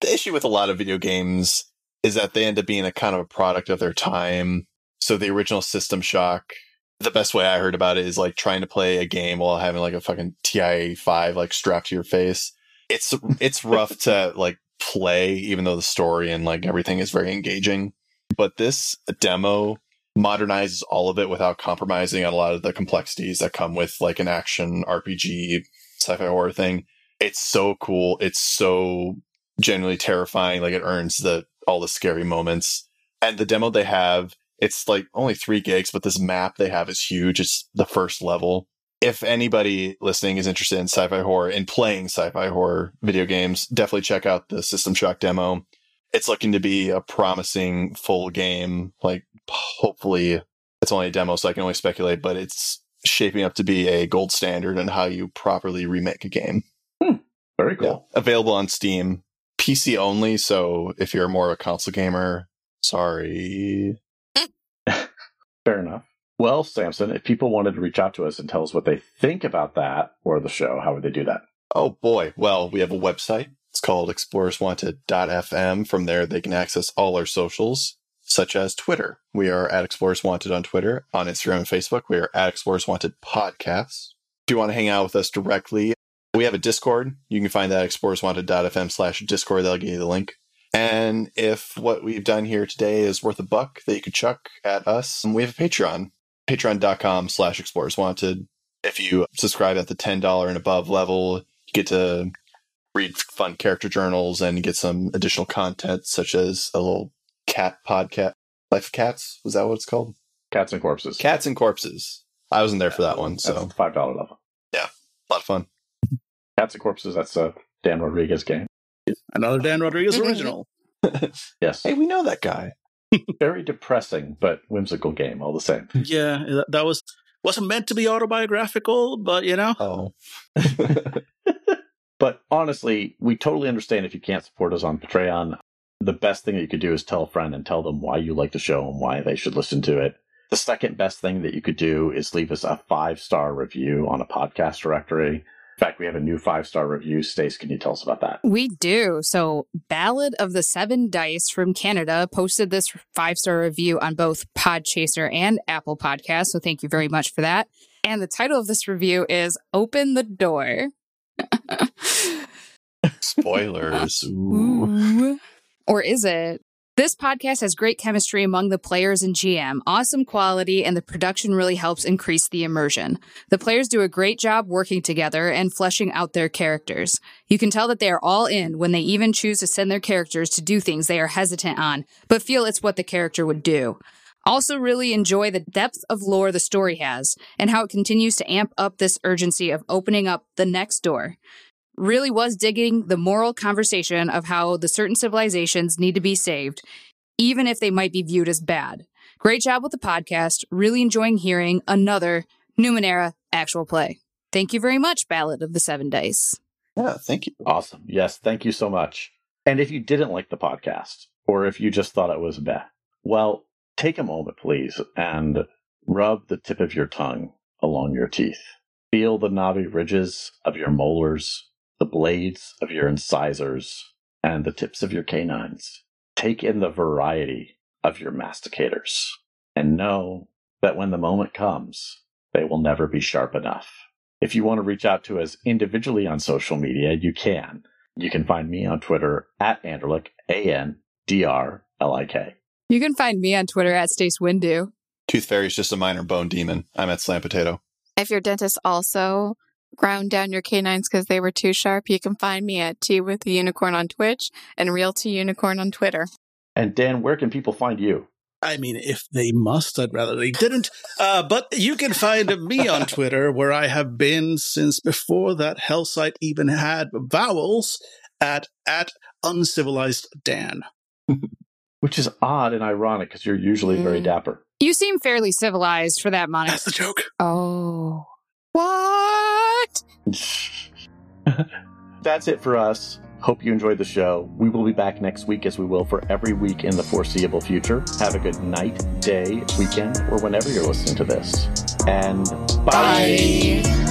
the issue with a lot of video games is that they end up being a kind of a product of their time. So the original System Shock, the best way I heard about it is like trying to play a game while having like a fucking TI 5 like strapped to your face. It's it's rough to like play even though the story and like everything is very engaging. But this demo modernizes all of it without compromising on a lot of the complexities that come with like an action RPG sci-fi horror thing. It's so cool. It's so genuinely terrifying. Like it earns the all the scary moments. And the demo they have, it's like only three gigs, but this map they have is huge. It's the first level. If anybody listening is interested in sci-fi horror and playing sci-fi horror video games, definitely check out the System Shock demo. It's looking to be a promising full game. Like hopefully it's only a demo, so I can only speculate, but it's shaping up to be a gold standard in how you properly remake a game. Hmm. Very cool. Yeah. Available on Steam, PC only. So if you're more of a console gamer, sorry. Fair enough. Well, Samson, if people wanted to reach out to us and tell us what they think about that or the show, how would they do that? Oh boy. Well, we have a website. It's called explorerswanted.fm. From there, they can access all our socials, such as Twitter. We are at Explorers Wanted on Twitter. On Instagram and Facebook, we are at Explorers Wanted Podcasts. If you want to hang out with us directly, we have a Discord. You can find that at explorerswanted.fm slash Discord. That'll give you the link. And if what we've done here today is worth a buck that you could chuck at us, we have a Patreon, patreon.com slash explorers wanted. If you subscribe at the $10 and above level, you get to read fun character journals and get some additional content, such as a little cat podcast. Life of Cats? Was that what it's called? Cats and Corpses. Cats and Corpses. I wasn't there for that one, so That's the $5 level. Yeah, a lot of fun. Cats and Corpses, that's a Dan Rodriguez game. Another Dan Rodriguez Mhm. original. Yes. Hey, we know that guy. Very depressing, but whimsical game all the same. Yeah, that- that was wasn't meant to be autobiographical, but you know, Oh. but honestly, we totally understand if you can't support us on Patreon. The best thing that you could do is tell a friend and tell them why you like the show and why they should listen to it. The second best thing that you could do is leave us a five star review on a podcast directory. In fact, we have a new five star review. Stace, can you tell us about that? We do. So, Ballad of the Seven Dice from Canada posted this five star review on both Podchaser and Apple Podcasts. So, thank you very much for that. And the title of this review is Open the Door. Spoilers. Ooh. Ooh. Or is it? This podcast has great chemistry among the players and GM, awesome quality, and the production really helps increase the immersion. The players do a great job working together and fleshing out their characters. You can tell that they are all in when they even choose to send their characters to do things they are hesitant on, but feel it's what the character would do. Also, really enjoy the depth of lore the story has and how it continues to amp up this urgency of opening up the next door really was digging the moral conversation of how the certain civilizations need to be saved, even if they might be viewed as bad. Great job with the podcast. Really enjoying hearing another Numenera actual play. Thank you very much, Ballad of the Seven Dice. Yeah, thank you. Awesome. Yes, thank you so much. And if you didn't like the podcast, or if you just thought it was bad, well, take a moment, please, and rub the tip of your tongue along your teeth. Feel the knobby ridges of your molars, the blades of your incisors, and the tips of your canines. Take in the variety of your masticators, and know that when the moment comes, they will never be sharp enough. If you want to reach out to us individually on social media, you can. You can find me on Twitter at Andrlik, A N D R L I K. You can find me on Twitter at Stace Windu. Tooth Fairy's just a minor bone demon. I'm at Slam Potato. If your dentist also ground down your canines because they were too sharp, you can find me at Tea with the Unicorn on Twitch and Real Tea Unicorn on Twitter. And Dan, where can people find you? I mean, if they must, I'd rather they didn't. Uh, but you can find me on Twitter, where I have been since before that hell site even had vowels at at uncivilized Dan. Which is odd and ironic because you're usually very Mm. dapper. You seem fairly civilized for that, Monica. That's the joke. Oh. What? That's it for us. Hope you enjoyed the show. We will be back next week as we will for every week in the foreseeable future. Have a good night, day, weekend, or whenever you're listening to this. And bye. Bye.